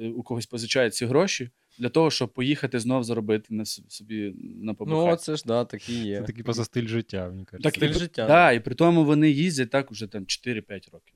е, у когось позичають ці гроші для того, щоб поїхати знов заробити на собі на Ну, це ж да, такі є. Це такий поза стиль життя, мені кажеться. Так, стиль і, при- життя. Да, і при тому вони їздять так уже там 4-5 років.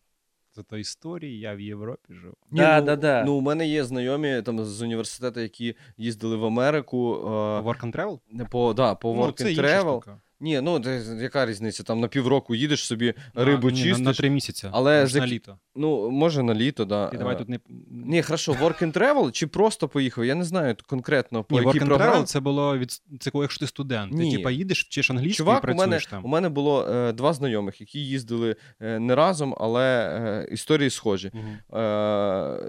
Це то історії, я в Європі жив. Ні, Да, ну, да, да. ну, у мене є знайомі там з університету, які їздили в Америку. Е, Work and travel? по, да, по Ну, Work це and інша Travel. Ні, ну де- яка різниця? Там на півроку їдеш собі, На- рибу ні, чистиш. На, на три місяці. але Може, за- на літо. Ну, може на літо, да. Ти давай Е, тут не... Ні, хорошо, work and travel чи просто поїхав? Я не знаю конкретно по Ні, якій work and travel це було від це коли якщо ти студент. Ні. Ти типа їдеш, вчиш англійську і Чувак, у мене, там. у мене було е, два знайомих, які їздили е, не разом, але е, історії схожі. Мгм. Е,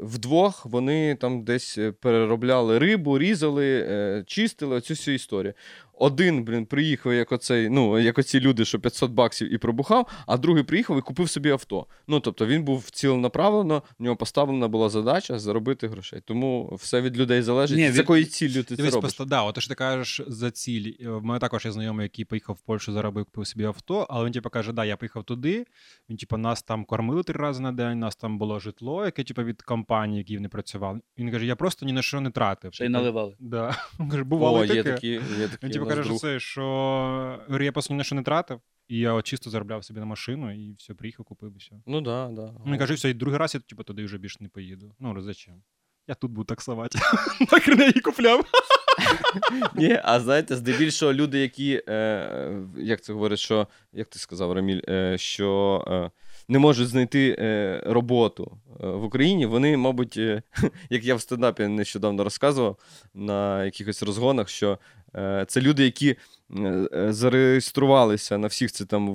вдвох вони там десь переробляли рибу, різали, е, чистили оцю всю історію. Один, блін, приїхав, як оцей, ну, як оці люди, що 500 баксів і пробухав, а другий приїхав і купив собі авто. Ну, тобто він був ціленаправлено, в нього поставлена була задача заробити грошей. Тому все від людей залежить, Ні, з від- якої ціллю ти це робиш. да, от що ти кажеш за ціль. Е, В мене також є знайомий, який поїхав в Польщу, заробив купив собі авто, але він типу каже: да, я поїхав туди. Він, типу, нас там кормили три рази на день, нас там було житло, яке типу, від компанії, які вони працювали. Він каже: я просто ні на що не тратив. Ще й наливали. Да. Він каже, бувало О, і є такі, є такі Він типу нас каже, що друг. це, що я просто ні на що не тратив, і я от чисто заробляв собі на машину, і все, приїхав, купив і все. Ну да, да. Він каже, все, і другий раз я типу, туди вже більше не поїду. Ну, зачем? Я тут буду таксувати. Так і її купляв. Ні, а знаєте, здебільшого люди, які, е, як це говорять, що, як ти сказав, Раміль, е, що е, не можуть знайти е, роботу е, в Україні, вони, мабуть, е, як я в стендапі нещодавно розказував на якихось розгонах, що е, це люди, які е, зареєструвалися на всіх це там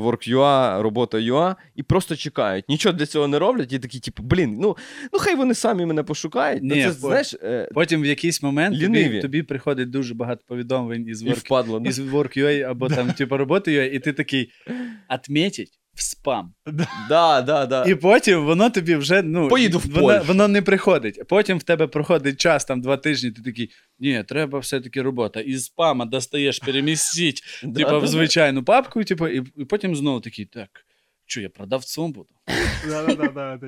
Work.ua, робота.ua і просто чекають. Нічого для цього не роблять, і такі, типу, блін, ну, ну хай вони самі мене пошукають. Ну, Ні, це, бо- знаєш, Потім в якийсь момент тобі, тобі приходить дуже багато повідомлень із впадло. із Work.ua або там, типу, роботи.ua, і ти такий «Отметить в спам. Да, да, да. І потім воно тобі вже ну, Поїду в воно, Польщу. воно не приходить. Потім в тебе проходить час, там два тижні, ти такий, ні, треба все-таки робота. Із спама достаєш перемістіть, Да, типу, да, в да. звичайну папку, типу, і, і потім знову такий, так, що я продавцом буду? Да-да-да,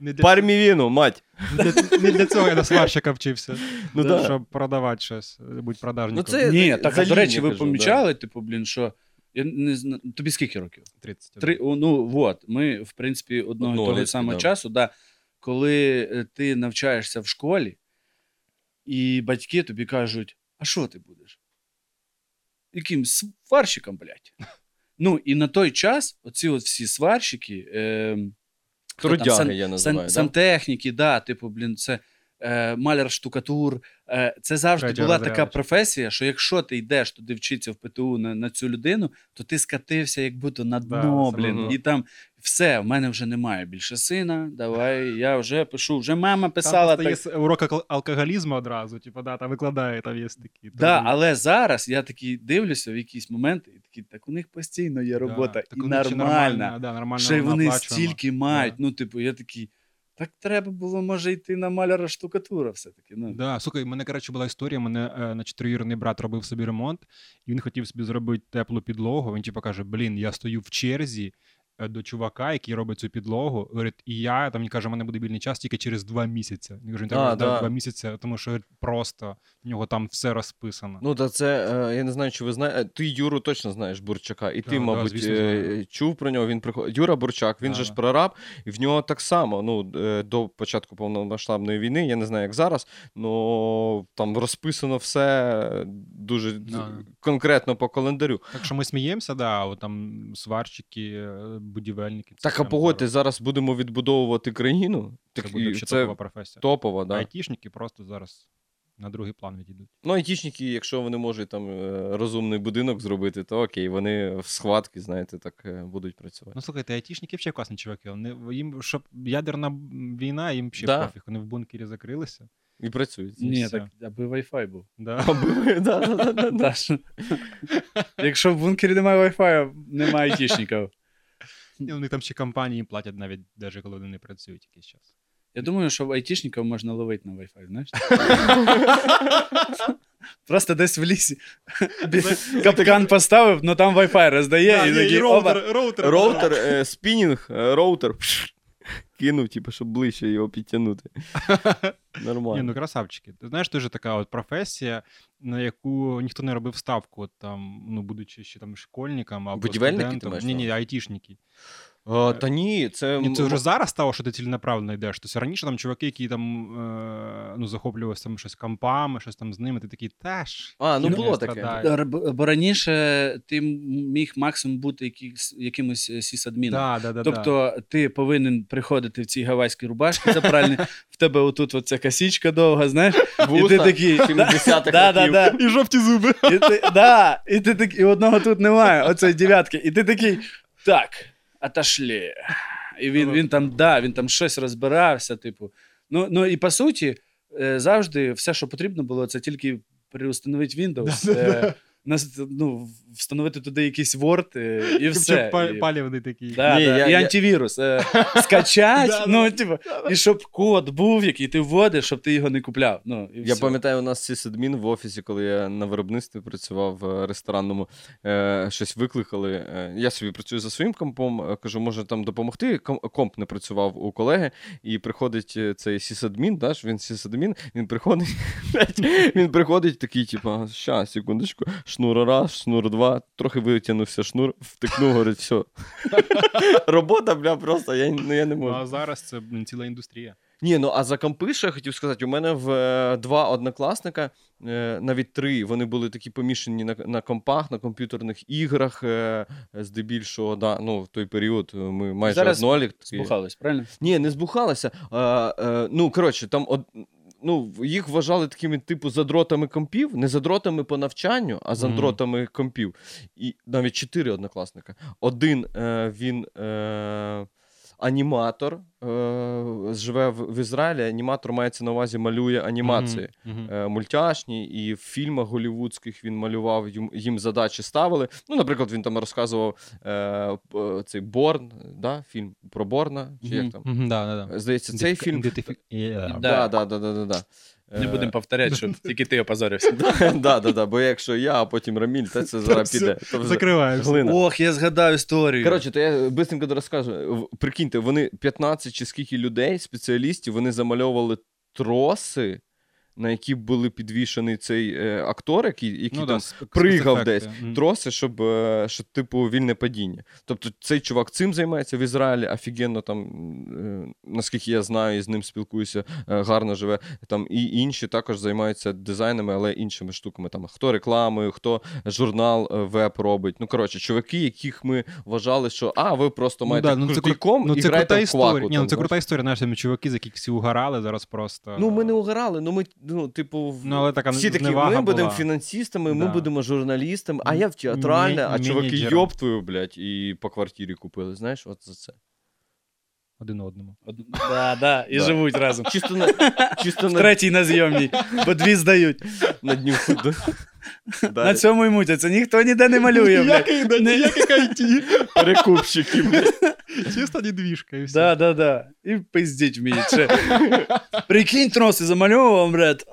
Не для, Пармівіну, мать. для- не для цього я на сварщика вчився. Ну Це да. Щоб продавати щось, будь продажником. Ну, це- Ні, так, за а до речі, ви кажу, помічали, типу, блін, що. Я не знаю, тобі скільки років? 30. Три, ну от, ми, в принципі, одного і того самого да. часу, да, коли е, ти навчаєшся в школі, і батьки тобі кажуть: а що ти будеш? Яким сварщиком, блядь? Ну, і на той час оці от всі сварщики, е, хто там, сан- я сан, да? сантехніки, да, типу, блін, це маляр штукатур. Е, це завжди Третя була розрядочка. така професія, що якщо ти йдеш туди вчитися в ПТУ на, на цю людину, то ти скатився як будто на дно, саме блін. І там все, в мене вже немає більше сина. Давай, я вже пишу. Вже мама писала. Там Так, є урок алкоголізму одразу, типу, да, там викладає, там є такі. да, але зараз я такий дивлюся в якісь моменти, і такий, так у них постійно є робота, так і нормальна. да, нормально Ще вони стільки мають. Да. Ну, типу, я такий. Так треба було, може, йти на маляра штукатура все-таки. Ну. Да, слухай, в мене, коротше, була історія. Мене е, на чотириюрний брат робив собі ремонт, і він хотів собі зробити теплу підлогу. Він типу каже: Блін, я стою в черзі до чувака, який робить цю підлогу. Говорить, і я там він каже, у мене буде вільний час тільки через два місяці. Я кажу, він треба да. два місяці, тому що просто в нього там все розписано. Ну, та це, е, я не знаю, чи ви знаєте. Ти Юру точно знаєш Бурчака, і ти, да, мабуть, звісно, е, чув про нього. Він приход... Юра Бурчак, він Да, же ж да. прораб, і в нього так само. Ну, е, до початку повномасштабної війни, я не знаю, як зараз, але там розписано все дуже Да. конкретно по календарю. Так що ми сміємося, да, там сварщики, будівельники. Так, а погодьте, зараз будемо відбудовувати країну. Це Так, буде ще це топова професія. топова, да. Айтішники просто зараз на другий план відійдуть. Ну, айтішники, якщо вони можуть там е, розумний будинок зробити, то окей, вони в схватки, знаєте, так е, будуть працювати. Ну слухайте, айтішники взагалі класні чуваки. Вони, їм, щоб ядерна війна, їм ще Да. пофіг. Вони в бункері закрилися. І працюють. Ні, так аби Wi-Fi був. Да. Да, да, да, да, да. Якщо в бункері немає Wi-Fi, немає айтішників. І у них там ще компанії платять навіть, навіть коли вони не працюють якийсь час. Я думаю, що айтішників можна ловити на Wi-Fi, знаєш? Просто десь в лісі. Капкан поставив, але там Wi-Fi роздає, і такий, роутер. Роутер, е, спінінг, е, роутер кинув, типу, щоб ближче його підтягнути. Ні, Нормально. ну красавчики. Ти знаєш, теж така от професія, на яку ніхто не робив ставку, от там, ну, будучи ще там школьником або Будівельники ти студентом. Ні, ні, увазі? айтішники. А, та ні, це, Ні, це вже зараз стало, що ти ціленаправленно йдеш. Тобто раніше там чуваки, які там е, ну, захоплювалися там щось компами, щось там з ними, ти такий, теж. А, ну було таке. Бо раніше ти міг максимум бути якийсь, якимось е, сісадміном. Да, да, да, Тобто ти повинен приходити в цій гавайській рубашці запральні, в тебе отут оця косічка довга, знаєш, і ти такий. Да, да, да. І жовті зуби. І ти, да, і ти і одного тут немає, оцеї дев'ятки. І ти такий, так, отошлі. І він, він там, да, він там щось розбирався, типу. Ну, ну і по суті, е, завжди все, що потрібно було, це тільки переустановити Windows, е, нас- ну, встановити туди якийсь Word е, і все. Палівний такий. Да, Ні, да, я- і антивірус. Е, скачать, ну, типу, і щоб код був, який ти вводиш, щоб ти його не купляв. Ну, і Я все. пам'ятаю, у нас сисадмін в офісі, коли я на виробництві працював в ресторанному, е, щось викликали. Е, я собі працюю за своїм компом, е, кажу, може там допомогти. Ком- Комп не працював у колеги, і приходить е, цей сисадмін, да, він сисадмін, він приходить, він приходить такий, типу, ща, секундочку, шнур раз, шнур два, трохи витягнувся шнур, втикнув, говорить, все. Робота, бля, просто я, ну, я не Ну, можу. а зараз це ціла індустрія. Ні, ну а за компи, що я хотів сказати, у мене в е, два однокласника, е, навіть три, вони були такі помішані на, на компах, на комп'ютерних іграх. Е, здебільшого, да, ну, в той період ми майже Зараз однолік. Збухались, правильно? Ні, не збухалися. А, е, ну, коротше, там од... ну, їх вважали такими, типу, задротами компів, не задротами по навчанню, а задротами компів. І навіть чотири однокласника. Один е, він. Е... Аніматор е, живе в, в Ізраїлі. Аніматор мається на увазі, малює анімації mm-hmm. е, мультяшні, і в фільмах голівудських він малював, їм, їм задачі ставили. Ну, наприклад, він там розказував е, цей Борн, да? фільм про Борна, чи як там. Мгм, да, да, да. Здається, цей Ідентифі- фільм. ідентифі- Yeah. Да, да, да, да, да, да. Не Е, будемо повторяти, що тільки ти опозорився. да, да, да, бо якщо я, а потім Раміль, то це зараз піде. Закриваємося. Ох, я згадав історію. Коротше, то я бистренько розкажу. Прикиньте, вони 15 чи скільки людей, спеціалістів, вони замальовували троси, на які були підвішений цей е, актор, який, який Ну, там да, пригав десь. Мгм. троси, щоб, е, щоб типу, вільне падіння. Тобто цей чувак цим займається в Ізраїлі, офігенно там, е, наскільки я знаю, і з ним спілкуюся, е, гарно живе. Там і інші також займаються дизайнами, але іншими штуками. Там хто рекламою, хто журнал е, веб робить. Ну коротше, чуваки, яких ми вважали, що а, ви просто Ну, маєте да, ну, це, крутий ком ну, і це граєте крута в історія. кваку. Ні, ну, це знаєш. крута історія, там чуваки, з яких всі угорали, зараз просто. Ну, ми не угорали, ну ми, ну, типу, Ну, але така всі такі, ми будемо фінансистами, ми Да. будемо журналістами, а я в театральне, а чуваки йоб твою, блядь, і по квартирі купили. Знаєш, от за це. Один одному. Да, да, і Да. живуть разом. Чисто на, чисто В на, третій на зйомній, бо дві здають. на дню. На цьому й мутяться. Ніхто ніде не малює. блядь. Ніяких IT. Перекупщики, блядь. Чисто недвіжка і все. Да, да, да. І пиздіть вміють. ще. Прикинь, троси замальовував, брат.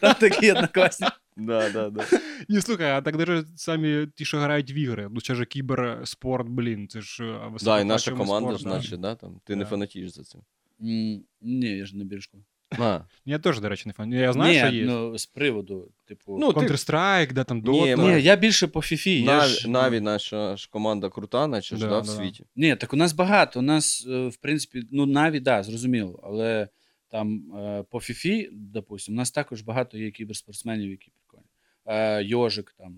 Там такі однокласні. Да, да, да. Ні, слухай, а так даже самі ті, що грають в ігри. Ну, це ж кіберспорт, блін, це ж Да, і наша команда спорт, ж, да. наче, да, там. Ти не Да. фанатієш за це. М, Ні, я ж не біржку. А. Я теж, до речі, не фан. Я знаю, Ні, що є. ну, з приводу, типу. Ну, ти, Counter-Strike, де там Ні, Dota. ми- Ні, я більше по фіфі. Я Наві, ж... Наві наша ж команда крута, наче ж, Да, да, в да. світі. Ні, так у нас багато. У нас, е, в принципі, ну, Наві, да, зрозуміло. Але там е, по фіфі, допустим, у нас також багато є кіберспортсменів, які. Е, Йожик там,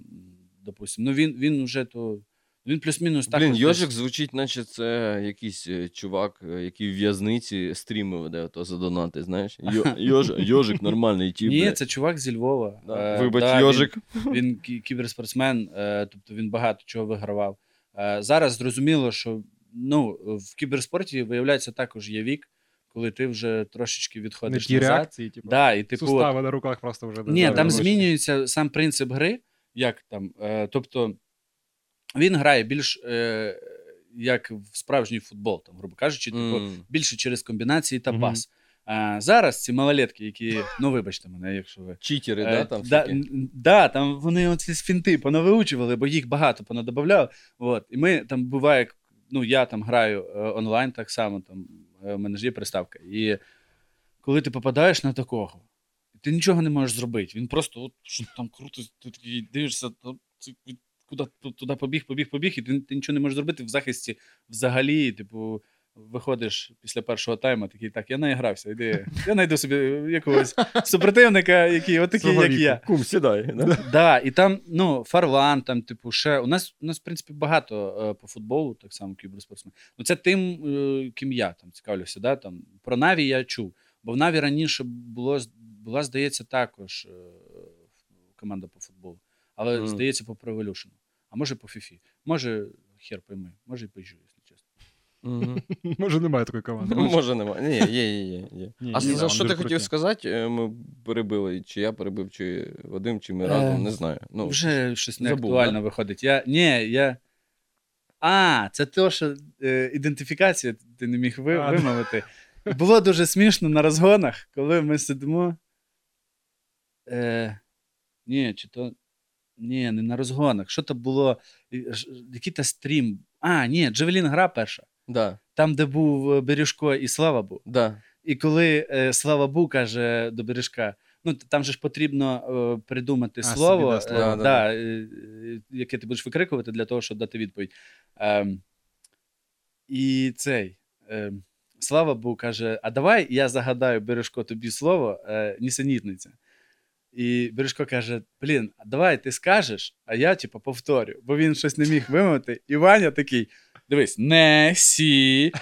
допустим. Ну, він, він вже то. Він плюс-мінус також. Блін, Йожик звучить, наче це якийсь е, чувак, е, який в в'язниці стріми веде, то за донати, знаєш. Йо- Йож- Йожик нормальний тип. Ні, це чувак зі Львова. Да. Е, Вибач, да, Йожик. Він, він кі- кіберспортсмен, е, тобто він багато чого вигравав. Е, зараз зрозуміло, що ну, в кіберспорті, виявляється, також є вік, коли ти вже трошечки Не відходиш ті назад. реакції, типу. Да, і, типу, от, Сустави на руках просто вже. ні, там змінюється сам принцип гри, як там. Е, тобто він грає більш е, як в справжній футбол, там, грубо кажучи, типу, більше через комбінації та Мгм. пас. А зараз ці малолетки, які, ну вибачте мене, якщо ви. Читери, Е, да, там да, да, там вони оці фінти понавиучували, бо їх багато понадобавляли. От. І ми там буває, ну я там граю е, онлайн так само, там в мене ж є приставка. І коли ти попадаєш на такого, ти нічого не можеш зробити. Він просто от, що там круто, ти такий дивишся, куди туди побіг, побіг, побіг, і ти, ти нічого не можеш зробити в захисті взагалі. Типу, виходиш після першого тайму, такий, так, я наігрався, іди. Я знайду собі якогось супротивника, який, от такий, Свого як віку. я. Кум, сідай. Да? Да, і там, ну, Фарлан, там, типу, ще. У нас, у нас в принципі, багато е, по футболу, так само кіберспортсмен. Ну, це тим, е, ким я там цікавлюся. Да? Там, про Наві я чув. Бо в Наві раніше було, була, здається, також е, команда по футболу. Але, Мгм. здається, по Pro Evolution. А може по FIFA. Може, хер пойми, може і чесно. Мгм. Може, немає такої команди. Ну, Може, немає. Ні, є, є, є. А за що ти хотів сказати? Е, Ми перебили, чи я перебив, чи Вадим, чи ми Е, разом, не знаю. Ну, Вже щось не актуально виходить. Я, ні, я... А, це те, що е, ідентифікація ти не міг вимовити. Було дуже смішно на розгонах, коли ми сидимо. Е, ні, чи то. Ні, не на розгонах. Що то було? Який-то стрім. А, ні, Джевелін гра перша. Да, Там, де був е, Бережко і Слава був. да. І коли е, Слава Бу каже до бережка, ну там же ж потрібно е, придумати А, собі, слово, да, е, слово. Да, да, да, е, е, яке ти будеш викрикувати для того, щоб дати відповідь. Ем, і цей ем, Слава Бу каже: А давай я загадаю Бережко тобі слово е, нісенітниця. І Бережко каже: Блін, давай ти скажеш, а я типу, повторю, бо він щось не міг вимовити. І Ваня такий: дивись, не сі.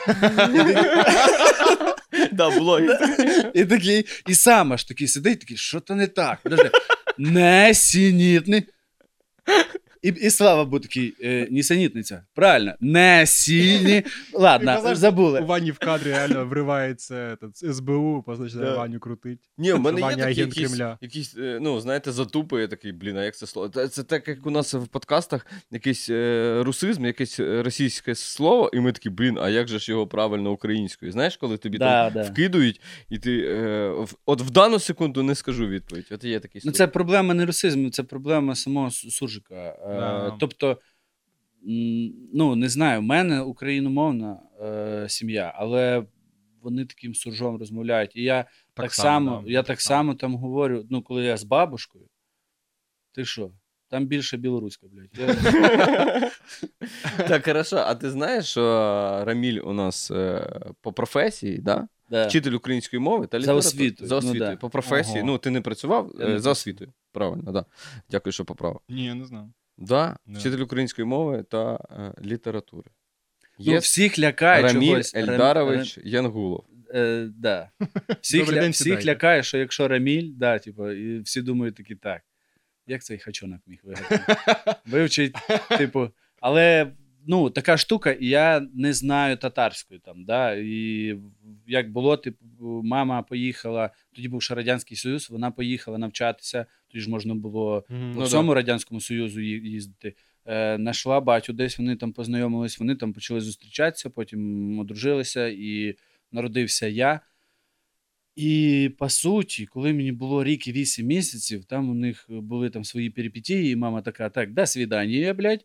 Да. І такий, і сам аж такий сидить, такий, що то не так? Подожди. Несенітний. І, і слава був такий, е, нісенітниця. Правильно, несіні. Ладно, казав, У забули. Вані в кадрі реально вривається этот, СБУ, позначає. Ваню крутить. Ні, в мене є такі агент якісь, Кремля. якісь, е, ну, знаєте, затупи, я такий, блін, а як це слово? Це, так, як у нас в подкастах якийсь е, русизм, якесь е, російське слово, і ми такі, блін, а як же ж його правильно українською? Знаєш, коли тобі Да, там да. вкидують, і ти е, в- от в дану секунду не скажу відповідь. От є такий Ну, це проблема не русизму, це проблема самого Су- суржика. Е, Да. Тобто, ну, не знаю, в мене україномовна е, сім'я, але вони таким суржом розмовляють. І я так, само, да, я так само там говорю, ну, коли я з бабушкою, ти що? Там більше білоруська, блядь. Я... Так, хорошо. А ти знаєш, що Раміль у нас е, по професії, да? Да. вчитель української мови та За освітою, За ну, освітою. да. По професії. Ну, ти не працював е, за освітою. Правильно, да. Дякую, що поправив. Ні, я не знаю. Да, yeah. вчитель української мови та е, літератури. Ну, всіх лякає Раміль чогось. Рам- Ельдарович Янгулов. Е, да. Всіх, ля... день, всіх лякає, що якщо Раміль, да, типу, і всі думають такі так. Як цей хачонок міг виграти? Вивчить, типу, але ну, така штука, і я не знаю татарської там. Да? І як було, типу, мама поїхала, тоді був ще Радянський Союз, вона поїхала навчатися, тоді ж можна було. Ну, по всьому Радянському Союзу їздити. Е, Нашла батю десь, вони там познайомились, вони там почали зустрічатися, потім одружилися і народився я. І по суті, коли мені було рік і вісім місяців, там у них були там свої перипетії, і мама така: так, до свідання, блядь.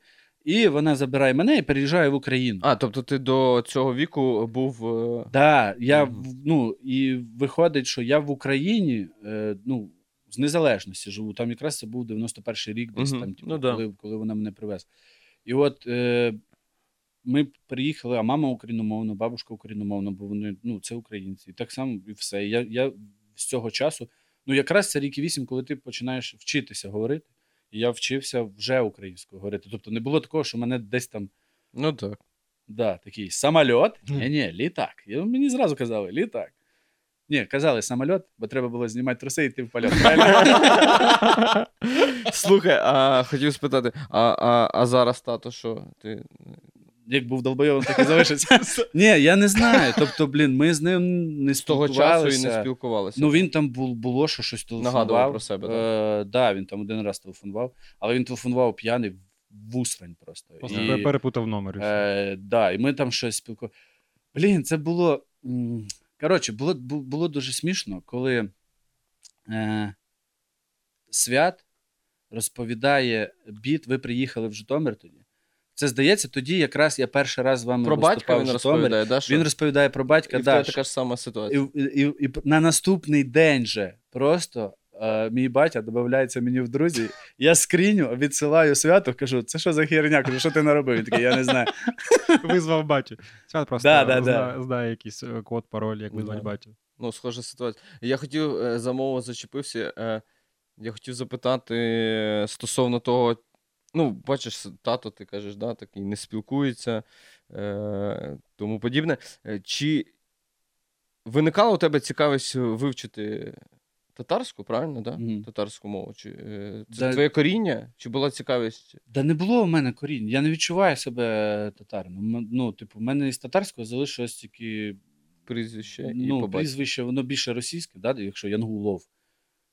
І вона забирає мене і переїжджає в Україну. А, тобто ти до цього віку був. е, Да, я, в- ну, і виходить, що я в Україні, е, ну, з незалежності живу. Там якраз це був 91-й рік, десь Мгм. там, типу, Ну да. коли, коли вона мене привезла. І от е, ми приїхали, а мама україномовна, бабушка україномовна, бо вони, ну, це українці. І так само і все. Я, я з цього часу, ну, якраз це рік і вісім, коли ти починаєш вчитися говорити. І я вчився вже українською говорити. Тобто не було такого, що мене десь там Ну так. Да, такий самоліт. Ні, ні, літак. І мені зразу казали, літак. Ні, казали самоліт, бо треба було знімати труси і йти в польот. Слухай, а хотів спитати, а, а, а зараз тато що? Ти... Як був долбойовим, так і залишиться. Ні, я не знаю. Тобто, блін, ми з ним не З того часу і не спілкувалися. Ну, він там бу- було, що щось телефонував. Нагадував про себе, так? Е, да, він там один раз телефонував, але він телефонував п'яний в услань просто. Просто І- перепутав номер. і все. Е, да, і ми там щось спілкувалися. Блін, це було. м, Коротше, було, бу- було дуже смішно, коли е, свят розповідає біт, ви приїхали в Житомир тоді. Це здається, тоді якраз я перший раз з вами Про батька він розповідає, да, що? Він розповідає про батька. і да, така ж сама ситуація. і, і, і, і на наступний день же просто е, мій батя додається мені в друзі. Я скріню, відсилаю свято, кажу, це що за херня? Кажу, що ти наробив? Він такий, я не знаю. Визвав батю. Свят просто Да, да, зна- да. знає якийсь е, код, пароль, як визвати Да. батю. Ну, схожа ситуація. Я хотів е, за мову зачепився. Я хотів запитати стосовно того. Ну, бачиш, тато, ти кажеш, да, такий не спілкується, е, тому подібне. Е, Чи виникала у тебе цікавість вивчити татарську, правильно? Да? Мгм. Татарську мову? Чи, е, це Да. твоє коріння? Чи була цікавість? Да не було в мене корінь. Я не відчуваю себе татарином. Ну, типу, в мене із татарського залишилось тільки Прізвище і ну, прізвище, воно більше російське, да, якщо Янгулов.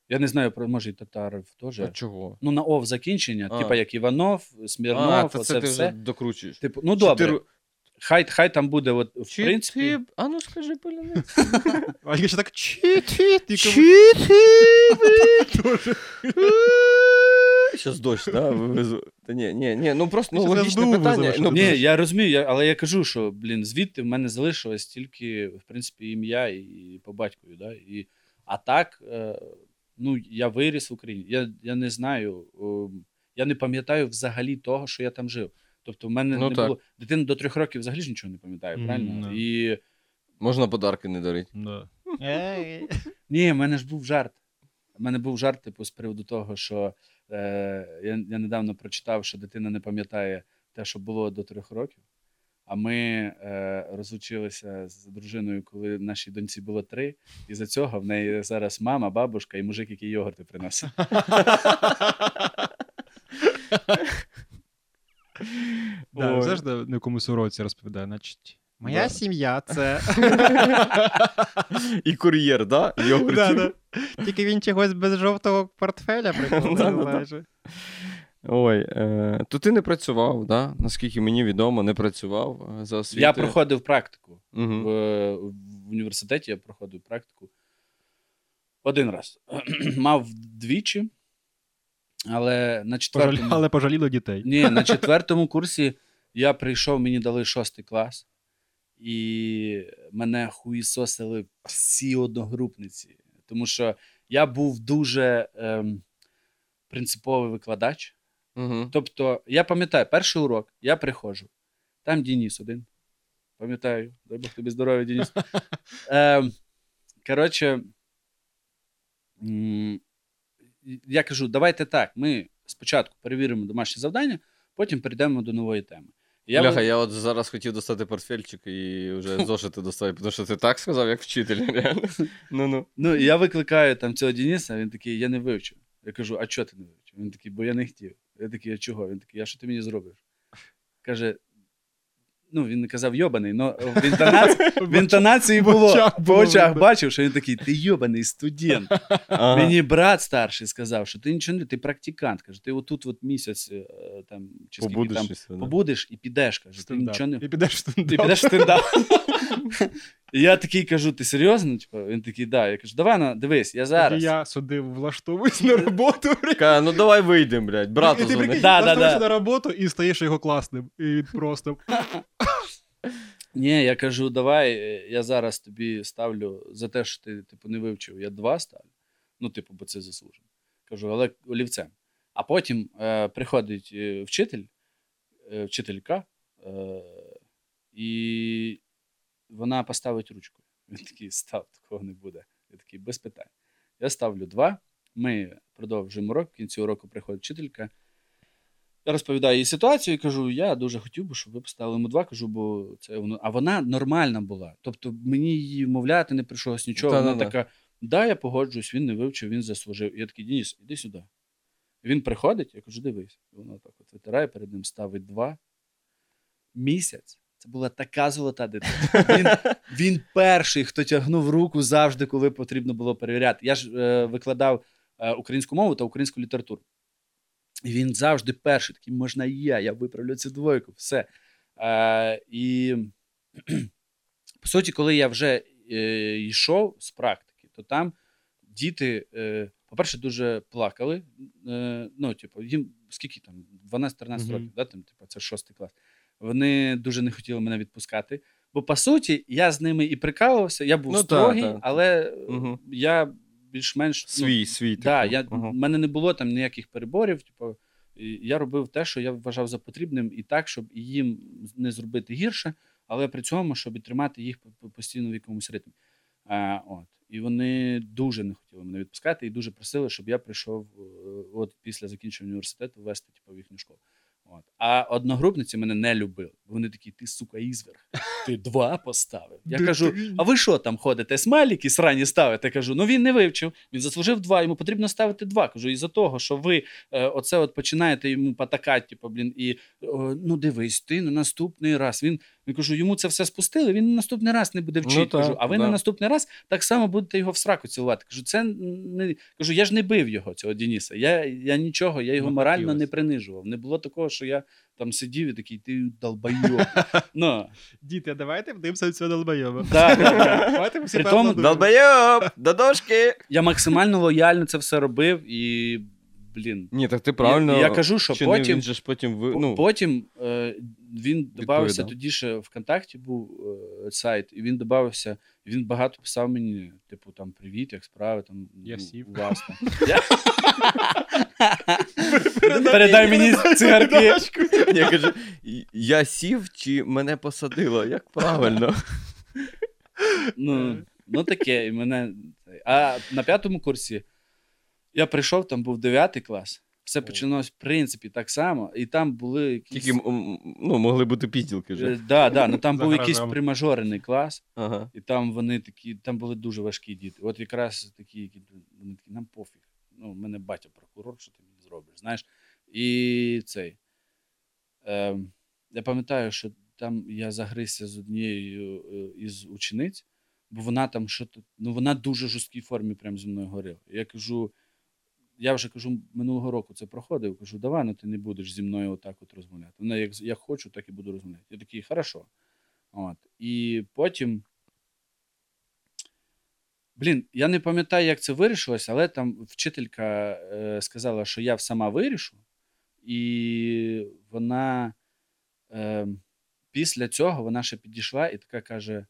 Я не знаю, про може і татарів теж. А чого? Ну, на ов закінчення, А. типа як Іванов, Смірнов, а, то оце це ти все. вже докручуєш. Типу, ну Чи добре, ру- хай, хай там буде, от, в Чи принципі. ти... А ну скажи поляниць. А я ще так чі-ті, Зараз дощ, да? вивезу. Та ні, ні, ні, ну просто ну, Щас логічне СБУ питання. визовеш, Ну, Ні, я розумію, я, але я кажу, що блін, звідти в мене залишилось тільки, в принципі, ім'я і, і по батькові. Да? І, а так, е, ну, я виріс в Україні. Я, я не знаю, е, я не пам'ятаю взагалі того, що я там жив. Тобто, в мене Ну, не так. було. Дитина до трьох років взагалі ж нічого не пам'ятає, правильно? да. І Можна подарки не дарити. Да. Ні, в мене ж був жарт. У мене був жарт, типу, з приводу того, що е, я, я недавно прочитав, що дитина не пам'ятає те, що було до трьох років. А ми е, розлучилися з дружиною, коли нашій доньці було три. І за цього в неї зараз мама, бабушка і мужик, який йогурти приносить. Да. Знаєш, на якомусь уроці розповідає, значить. Моя Да. сім'я це. І кур'єр, да? Йогуртів. Тільки він чогось без жовтого портфеля да, да. Ой, е, то ти не працював, да? наскільки мені відомо, не працював е, за освітою. Я проходив практику. Угу. В, в університеті я проходив практику один раз. Мав двічі, але на четвертому. Пожалі... Але пожаліло дітей. Ні, на четвертому курсі я прийшов, мені дали шостий клас, і мене хуїсосили всі одногрупниці. Тому що я був дуже ем, принциповий викладач. Угу. Тобто, я пам'ятаю, перший урок, я приходжу, там Дініс один. Пам'ятаю, дай Бог тобі здоров'я, Дініс. Ем, коротше, я кажу, давайте так. Ми спочатку перевіримо домашнє завдання, потім перейдемо до нової теми. Я Бляха, ви- я от зараз хотів достати портфельчик і вже зошити доставити, тому що ти так сказав, як вчитель. Реально. Ну-ну. Ну, і я викликаю там цього Дениса, він такий, я не вивчив. Я кажу, а чого ти не вивчив? Він такий, бо я не хотів. Я такий, а чого? Він такий, а що ти мені зробиш? Каже, ну, він не казав йобаний, але в інтонації, в інтонації було, очах по було очах видно. бачив, що він такий, ти йобаний студент. Ага. Мені брат старший сказав, що ти нічого не, ти практикант. Каже, ти отут от місяць е, там, чи скільки Побудеш там, і все, да. побудеш і підеш. Каже, ти Стендап. нічого не, І підеш в стендап. ти підеш в стендап. І я такий кажу: ти серйозно? Типу, він такий, да. Я кажу, давай на, дивись, я зараз. Тоді я сюди влаштовуюсь на роботу. Каже, ну давай вийдемо, блядь, І брату ти дзвони. прикинь, Да, да, влаштовуєшся да. на роботу і стаєш його класним. І він просто. Ні, я кажу, давай, е, я зараз тобі ставлю за те, що ти типу, не вивчив, я два ставлю. Ну, типу, бо це заслужено. Кажу, але олівцем. А потім е, приходить е, вчитель, е, вчителька, е, і вона поставить ручку. Він такий, став, такого не буде. Я такий, без питань. Я ставлю два. Ми продовжуємо урок. В кінці уроку приходить вчителька. Я розповідаю їй ситуацію і кажу: я дуже хотів би, щоб ви поставили йому два. Кажу, бо це воно. А вона нормальна була. Тобто мені її вмовляти не прийшлось нічого. Вона Та-да-да. така: да, я погоджуюсь, він не вивчив, він заслужив. І я такий, Дініс, іди сюди. Він приходить, я кажу, дивись. І вона так от витирає перед ним, ставить два. Місяць. Це була така золота дитина. Він, він перший, хто тягнув руку завжди, коли потрібно було перевіряти. Я ж е, викладав е, українську мову та українську літературу. І він завжди перший, такий, можна і я, я виправлю цю двойку, все. Е, і по суті, коли я вже е, йшов з практики, то там діти, е, по-перше, дуже плакали. Е, ну, типу, їм скільки там, 12-13 Мгм. років, да, там, типу, це шостий клас. Вони дуже не хотіли мене відпускати. Бо по суті, я з ними і прикалувався, я був Ну, строгий, та. але Мгм. я більш-менш ну, Свій, свій. Да, типу. я, в мене не було там ніяких переборів. Типу, я робив те, що я вважав за потрібним, і так, щоб їм не зробити гірше, але при цьому, щоб тримати їх по- по- постійно в якомусь ритмі. А, от. І вони дуже не хотіли мене відпускати і дуже просили, щоб я прийшов е, от після закінчення університету вести типу, в їхню школу. От. А одногрупниці мене не любили. Вони такі, ти сука, ізверг, ти два поставив. Я кажу, а ви що там ходите? Смайліки срані ставите? Кажу, ну він не вивчив, він заслужив два, йому потрібно ставити два. Кажу, із-за того, що ви е, оце от починаєте йому потакати, типу, блін, і о, ну дивись, ти на наступний раз. Він, він кажу, йому це все спустили, він на наступний раз не буде вчити. Ну, так, кажу, а ви да. на наступний раз так само будете його в сраку цілувати. Кажу, це не кажу, я ж не бив його, цього Дініса. Я, я нічого, я його Ну, морально не принижував. Не було такого, що я там сидів і такий, ти долбайо. ну, Діти, давайте вдимся цього долбойоба. Долбойоб! До дошки! Я максимально лояльно це все робив, і блін. Ні, так ти правильно. я, я кажу, що чинив, потім, Він же ж потім ви... ну, потім е, він додався тоді ще ВКонтакті був е, сайт, і він додався, він багато писав мені, типу, там привіт, як справи, там Я ну, сів. Я- Передай мені цигарки. Я кажу, я сів чи мене посадило? Як правильно? Ну, ну таке, і мене. А на п'ятому курсі я прийшов, там був дев'ятий клас. Все починалось, в принципі, так само, і там були якісь. Тільки ну, могли бути пізділки Е, вже. Да, да, ну там був якийсь примажорений клас, Ага. і там вони такі, там були дуже важкі діти. От якраз такі, які вони такі, нам пофіг. Ну, в мене батя прокурор, що ти мені зробиш, знаєш. І цей. Е, я пам'ятаю, що там я загрився з однією е, із учениць, бо вона там що то, ну вона в дуже жорсткій формі прямо зі мною говорила. Я кажу, я вже кажу, минулого року це проходив. Кажу, давай, ну ти не будеш зі мною отак от розмовляти. Вона як я хочу, так і буду розмовляти. Я такий, хорошо. От. І потім. Блін, я не пам'ятаю, як це вирішилось, але там вчителька е, сказала, що я сама вирішу, і вона е, після цього вона ще підійшла і така каже: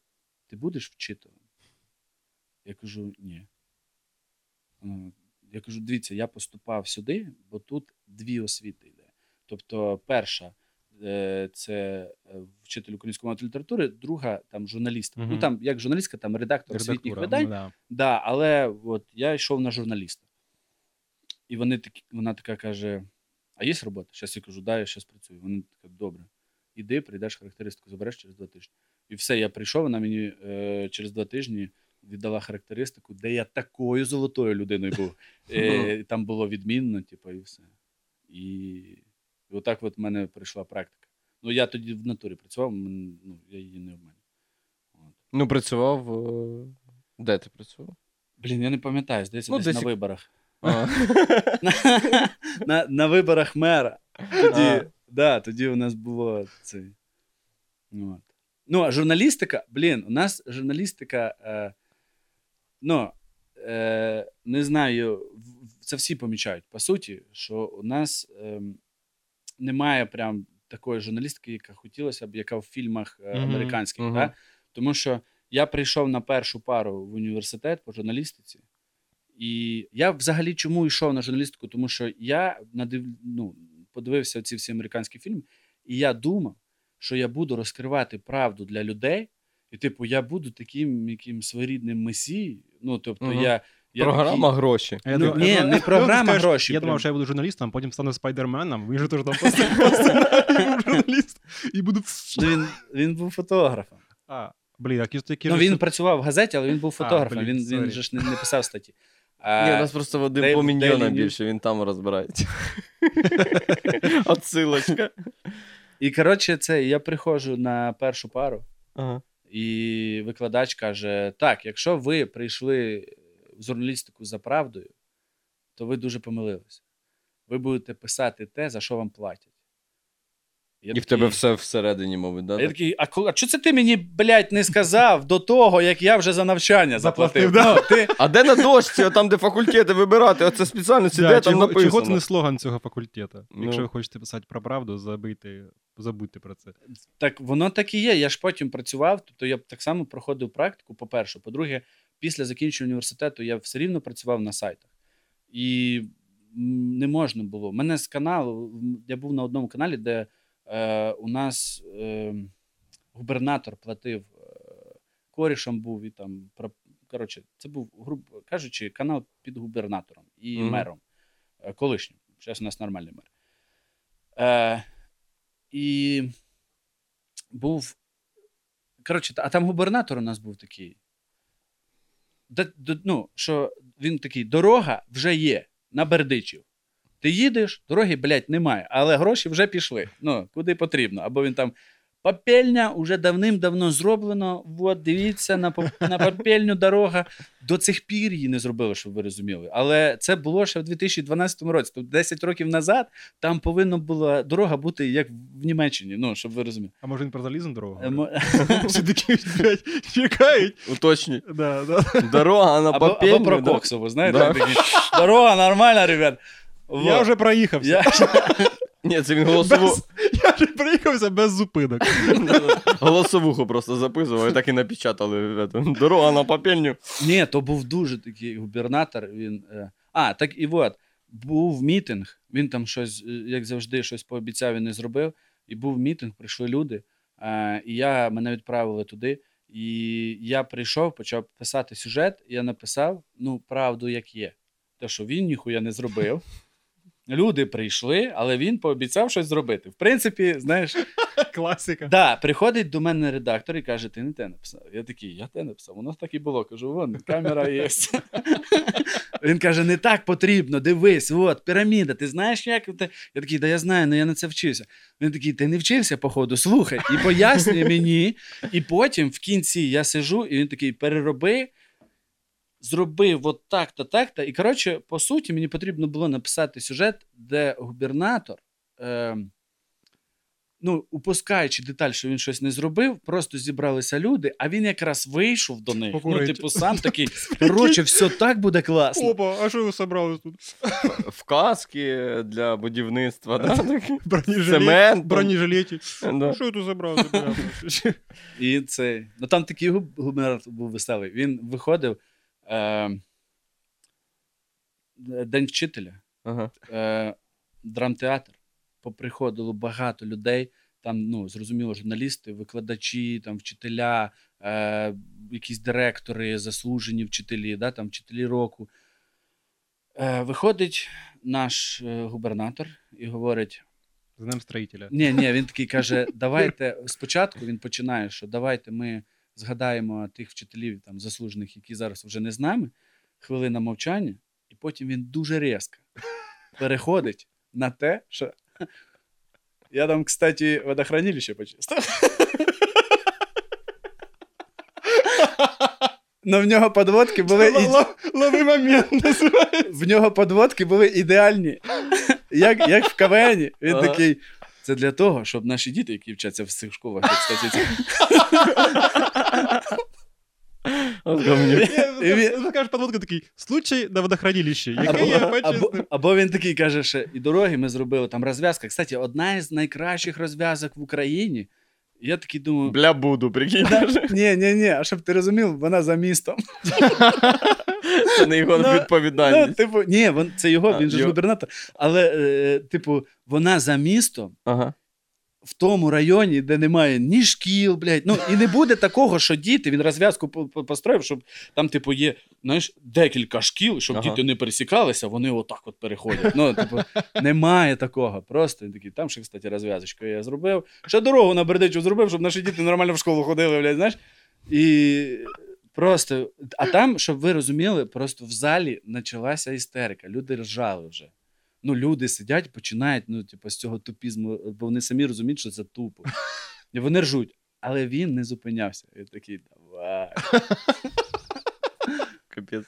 Ти будеш вчителем? Я кажу, ні. Вона- Я кажу, дивіться, я поступав сюди, бо тут дві освіти йде. Тобто, перша е, це е, вчитель української мови та літератури, друга там журналістика. Ну там як журналістка, там редактор освітніх видань. ну, да. Да, але от я йшов на журналіста. І вони такі, вона така каже: А є робота? Зараз я кажу, да, я зараз працюю. Вона така, добре. Іди, прийдеш характеристику, забереш через два тижні. І все, я прийшов, вона мені е, через два тижні віддала характеристику, де я такою золотою людиною був. Е, там було відмінно, типу, і все. І, і отак от в мене прийшла практика. Ну, я тоді в натурі працював, ну, я її не. От. Ну, працював. е, Де ти працював? Блін, я не пам'ятаю, здається, Ну, десь, десь на виборах. На, на, на виборах мера. Тоді, да, тоді у нас було цей. От. Ну, а журналістика, блін, у нас журналістика. Е, ну, е, не знаю, це всі помічають, по суті, що у нас е, немає прям такої журналістики, яка хотілося б, яка в фільмах е, американських. мгм. Да? Тому що я прийшов на першу пару в університет по журналістиці. І я взагалі чому йшов на журналістику? Тому що я надив... ну, подивився ці всі американські фільми, і я думав, що я буду розкривати правду для людей, і, типу, я буду таким яким своєрідним месією. Ну, тобто, Мгм. я, я Програма такий- гроші. А я Ну, думав- ні, я не програма скажеш, гроші, Я прям. думав, що я буду журналістом, потім стану спайдерменом. Він же теж там журналіст. І буду. Ну, він, він був фотографом. А, блін, які такі Ну, він працював в газеті, але він був А, фотографом. блін, він, він же ж не, не писав статті. Ні, А, у нас просто Вадим по міньйона більше, він там розбирається. Отсилочка. І коротше, це я приходжу на першу пару. Ага. І викладач каже: так, якщо ви прийшли в журналістику за правдою, то ви дуже помилилися. Ви будете писати те, за що вам платять. Я І в такий- тебе все всередині, мовить, да? А я такий, а, коли- а що це ти мені, блядь, не сказав до того, як я вже за навчання заплатив? Заплатив, Ну, ти... А де на дошці, О, там, де факультети вибирати, оце спеціальності, Да, де там чого, написано? чого це не слоган цього факультету? Ну. Якщо ви хочете писати про правду, забийте, забудьте про це. Так воно так і є. Я ж потім працював, тобто я б так само проходив практику, по-перше. По-друге, після закінчення університету я все рівно працював на сайтах. І м, не можна було. Мене з каналу, м, я був на одному каналі, де е, у нас е, губернатор платив е, корішем був і там. про- Коротше, це був, грубо кажучи, канал під губернатором і Мгм. мером е, колишнім. Зараз у нас нормальний мер. Е, і був. Коротше, а там губернатор у нас був такий. Де, де- ну, що він такий: дорога вже є на Бердичів. Ти їдеш, дороги, блядь, немає, але гроші вже пішли. Ну, куди потрібно. Або він там. Попельня вже давним-давно зроблено. От, дивіться, на, поп- на попельню дорога. До цих пір її не зробили, щоб ви розуміли. Але це було ще в 2012 році. Тобто 10 років назад там повинна була дорога бути як в Німеччині. Ну, щоб ви розуміли. А може він про залізну дорогу? Е, Всі такі, чекають. Да. Дорога на Або, або про? Коксову, знаєте, дорога нормальна, ребят. Я вже проїхався. Я... Ні, це він голосову, Без... Я вже проїхався без зупинок. голосовуху просто записував і так і напечатали. Дорога на папельню. Ні, то був дуже такий губернатор. Він, е... А, так і от, був мітинг, він там щось, е, як завжди, щось пообіцяв і не зробив. І був мітинг, прийшли люди. Е... І я, мене відправили туди. І я прийшов, почав писати сюжет, і я написав ну, правду, як є. Те, що він ніхуя не зробив. Люди прийшли, але він пообіцяв щось зробити. В принципі, знаєш, Класика. Да, приходить до мене редактор і каже: ти не те написав. Я такий, я те написав. Воно так і було. Кажу, вон, камера є. Він каже: не так потрібно, дивись, от, піраміда, ти знаєш, як ти. Я такий, да я знаю, але я на це вчився. Він такий, ти не вчився, походу, слухай, і пояснює мені. І потім в кінці я сижу, і він такий, перероби. Зробив от так-то, так-то. І коротше, по суті, мені потрібно було написати сюжет, де губернатор, е, ну, упускаючи деталь, що він щось не зробив, просто зібралися люди, а він якраз вийшов до них. Покурить. Ну, типу, сам такий, коротше, все так буде класно. Опа, а що ви собрали тут? В каски для будівництва, да? такі. Бронежилет, Цемент. бронежилеті. Да. Що ви тут забрали? І це. Ну там такий губ- губернатор був веселий. Він виходив. Е, День вчителя. Ага. е, драмтеатр. Поприходило багато людей. Там, ну, зрозуміло, журналісти, викладачі, там, вчителя, е, якісь директори, заслужені вчителі, да, там, вчителі року. Е, виходить наш е, губернатор і говорить: З ним строїтеля. ні, ні, він такий каже: давайте спочатку він починає, що давайте ми згадаємо тих вчителів там, заслужених, які зараз вже не з нами. Хвилина мовчання, і потім він дуже різко переходить на те, що. Я там, кстати, водохранилище почистив. Но в нього подводки були. Лови момент називається. в нього подводки були ідеальні. Як, як в КВНі. Він Ага. такий. Це для того, щоб наші діти, які вчаться в цих школах, як, він- кажеш подводка такий, случай на водохранилищі, який або, я або, або він такий каже, що і дороги ми зробили, там розв'язка. Кстати, одна із найкращих розв'язок в Україні. Я такий думаю, Бля буду, прикинь. ні, ні, ні, а щоб ти розумів, вона за містом. Це не його Ну, Ну, типу, ні, він, це його, А, він же ж губернатор. Але, е, типу, вона за містом, Ага. в тому районі, де немає ні шкіл, блядь. Ну і не буде такого, що діти він розв'язку по- по- построїв, щоб там, типу, є знаєш, декілька шкіл, щоб Ага. діти не пересікалися, вони отак от переходять. Ну, типу, немає такого. Просто він такий, там ще, кстати, розв'язочку я зробив. Ще дорогу на Бердичу зробив, щоб наші діти нормально в школу ходили, блядь, знаєш. І просто, а там, щоб ви розуміли, просто в залі почалася істерика. Люди ржали вже. Ну, люди сидять, починають, ну, типу, з цього тупізму, бо вони самі розуміють, що це тупо. І вони ржуть. Але він не зупинявся. Він такий, давай. Капець.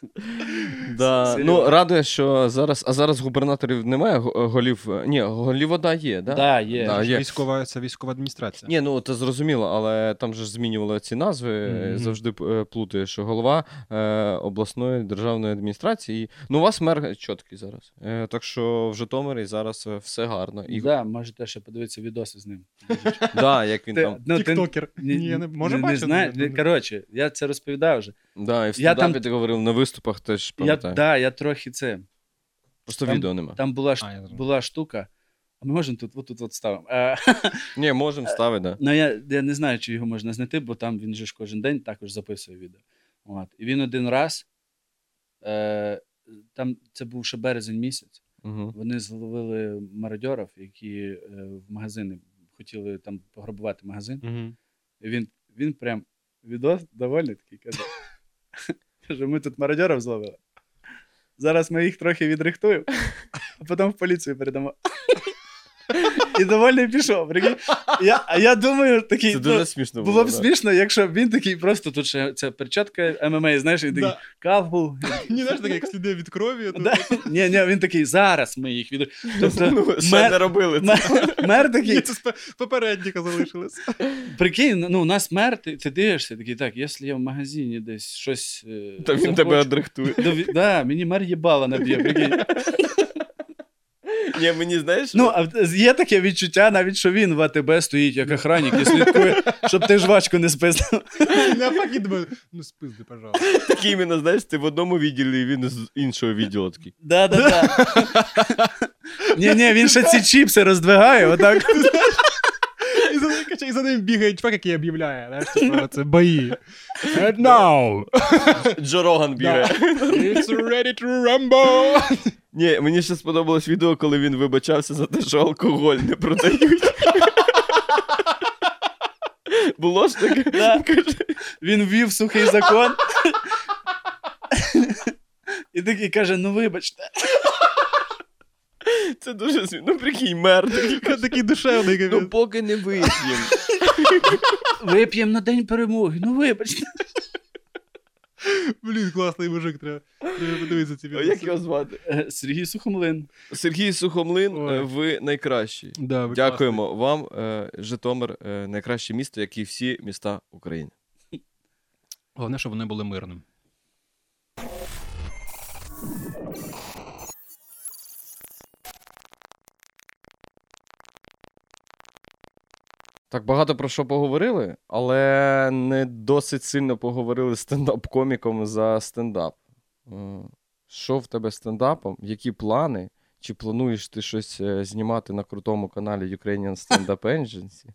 Да. Ну, радує, що зараз. А зараз губернаторів немає голів. Ні, голів вода є, да? Да, є. Да, є. Військова, це військова адміністрація. Ні, ну це зрозуміло, але там же ж змінювали ці назви. Мгм. Завжди е, плутаєш, що голова е, обласної державної адміністрації. Ну, у вас мер чіткий зараз. Е, так що в Житомирі зараз е, все гарно. І, Да, можете ще подивитися відоси з ним. да, як він там. ну, Тіктокер. Ні, Ні, я не не бачити? Коротше, я це розповідав вже. Да, і в Я там- ти говорив на виступах теж Я, да, я трохи це. Просто там- відео нема. Там була, А, була штука. А ми можемо тут, от тут от ставимо. Е, Ні, можемо ставити, да. Ну, я, я не знаю, чи його можна знайти, бо там він же ж кожен день також записує відео. От. І він один раз, е, там це був ще березень місяць. Угу. Вони зловили мародьорів, які е, в магазини хотіли там пограбувати магазин. Мгм. І він, він прям відос довольний такий каже. Каже, ми тут мародерів зловили. Зараз ми їх трохи відрихтуємо, а потім в поліцію передамо. І довольний пішов. прикинь. Я, а я думаю, такий. Це ну, дуже смішно було. було б да. смішно, якщо б він такий просто тут ще ця перчатка ММА, знаєш, він такий Да. кавгул. Ні, знаєш, таке, як сліди від крові. Ні, ні, він такий, зараз ми їх від. Тобто, Ну, ще мер- не робили. це. мер, такий, це попередника залишилось. Прикинь, ну у нас мер, ти, ти дивишся, такий, так, якщо я в магазині десь щось. е, Та він тебе одрихтує. то да, мені мер їбала наб'є, прикинь. Ні, мені знаєш, Ну, а є таке відчуття, навіть що він в АТБ стоїть як охранник і слідкує, щоб ти жвачку не спиздив. Думаю, ну спизди, пожалуйста. такий іменно, знаєш, ти в одному відділі, і він з іншого відділу такий. Да, да, да. Ні, ні, він ще ці чіпси роздвигає, отак. І за, ним- і за ним бігає чувак, який об'являє. Знаєш, типу, це бої. And now, Джо Роган бігає. it's ready to rumble. Ні, мені ще сподобалось відео, коли він вибачався за те, що алкоголь не продають. Було ж таке? Да. Він ввів сухий закон. І такий каже: ну вибачте. Це дуже смішно. Ну, прикинь, мер такий. душевний. Ну, поки не вип'єм. Вип'ємо на день перемоги. Ну вибачте. Блін, класний мужик, треба, треба подивитися ці А відео. як його звати? Е, Сергій Сухомлин. Сергій Сухомлин, Ой. е, ви найкращий. Да, ви Дякуємо вам, е, Житомир, найкраще місто, як і всі міста України. Головне, щоб вони були мирними. Так багато про що поговорили, але не досить сильно поговорили з стендап-коміком за стендап. Е, Що в тебе з стендапом? Які плани? Чи плануєш ти щось е, знімати на крутому каналі Ukrainian Stand-Up Agency?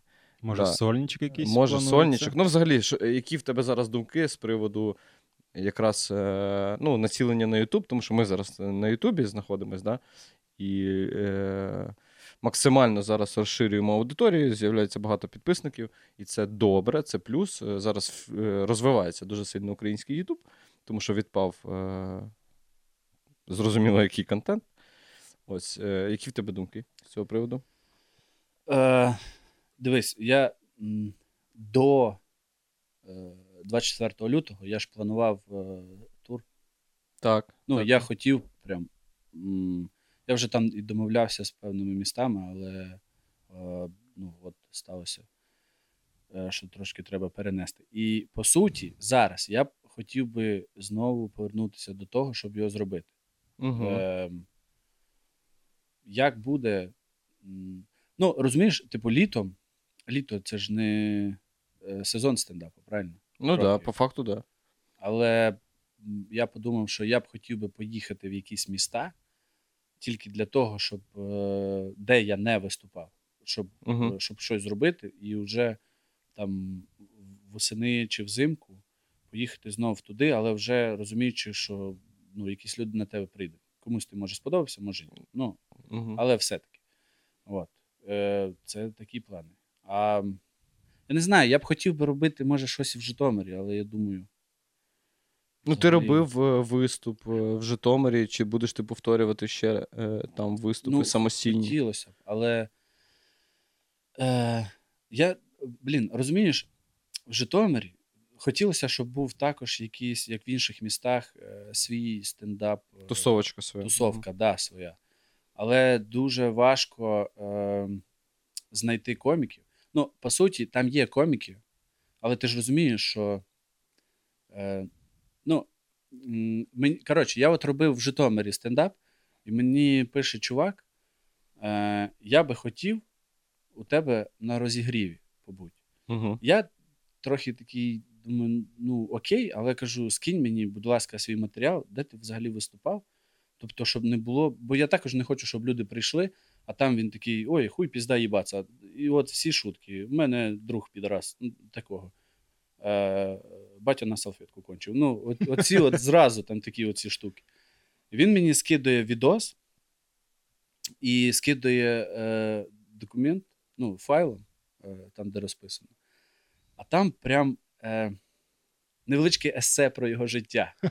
Може, Да. сольничок якийсь? Може, планується? сольничок. Ну, взагалі, що, які в тебе зараз думки з приводу якраз е, ну, націлення на YouTube, тому що ми зараз на Ютубі знаходимося, да? і е, максимально зараз розширюємо аудиторію, з'являється багато підписників, і це добре, це плюс. Е, Зараз е, розвивається дуже сильно український YouTube, тому що відпав е, зрозуміло, який контент. Ось, які в тебе думки з цього приводу? Е, дивись, я до е, 24 лютого я ж планував тур. Так. Ну, так. я хотів прям. м, Я вже там і домовлявся з певними містами, але е, ну, от сталося, е, що трошки треба перенести. І по суті, зараз я б хотів би знову повернутися до того, щоб його зробити. Угу. Ем, як буде. Ну, розумієш, типу, літом, літо це ж не е, сезон стендапу, правильно? Ну так, да, по факту, так. Да. Але я подумав, що я б хотів би поїхати в якісь міста тільки для того, щоб е, де я не виступав, щоб, Угу. щоб щось зробити, і вже там восени чи взимку поїхати знову туди, але вже розуміючи, що ну, якісь люди на тебе прийдуть. Комусь ти може сподобався, може ні. Ну, Угу. але все-таки. От. Е, це такі плани. А я не знаю, я б хотів би робити, може, щось в Житомирі, але я думаю. Ну, ти робив е, виступ е, в Житомирі, чи будеш ти повторювати ще е, там виступи Ну, самостійні? Хотілося б, але. Е, я, блін, розумієш, в Житомирі хотілося, щоб був також якийсь, як в інших містах, е, свій стендап. е, Тусовочка своя. Тусовка, да, своя. Але дуже важко е, знайти коміків. Ну, по суті, там є коміки, але ти ж розумієш, що. Е, ну, мені, коротше, я от робив в Житомирі стендап, і мені пише чувак: е, я би хотів у тебе на розігріві побути. Угу. Я трохи такий думаю, ну окей, але кажу, скинь мені, будь ласка, свій матеріал, де ти взагалі виступав. Тобто, щоб не було. Бо я також не хочу, щоб люди прийшли, а там він такий: ой, хуй пізда їбаться. І от всі шутки. У мене друг підраз такого. Е, батя на салфетку кончив. Ну, оці от зразу там такі оці штуки. Він мені скидує відос і скидує е, документ, ну, файлом, е, там, де розписано. А там прям е, невеличке есе про його життя.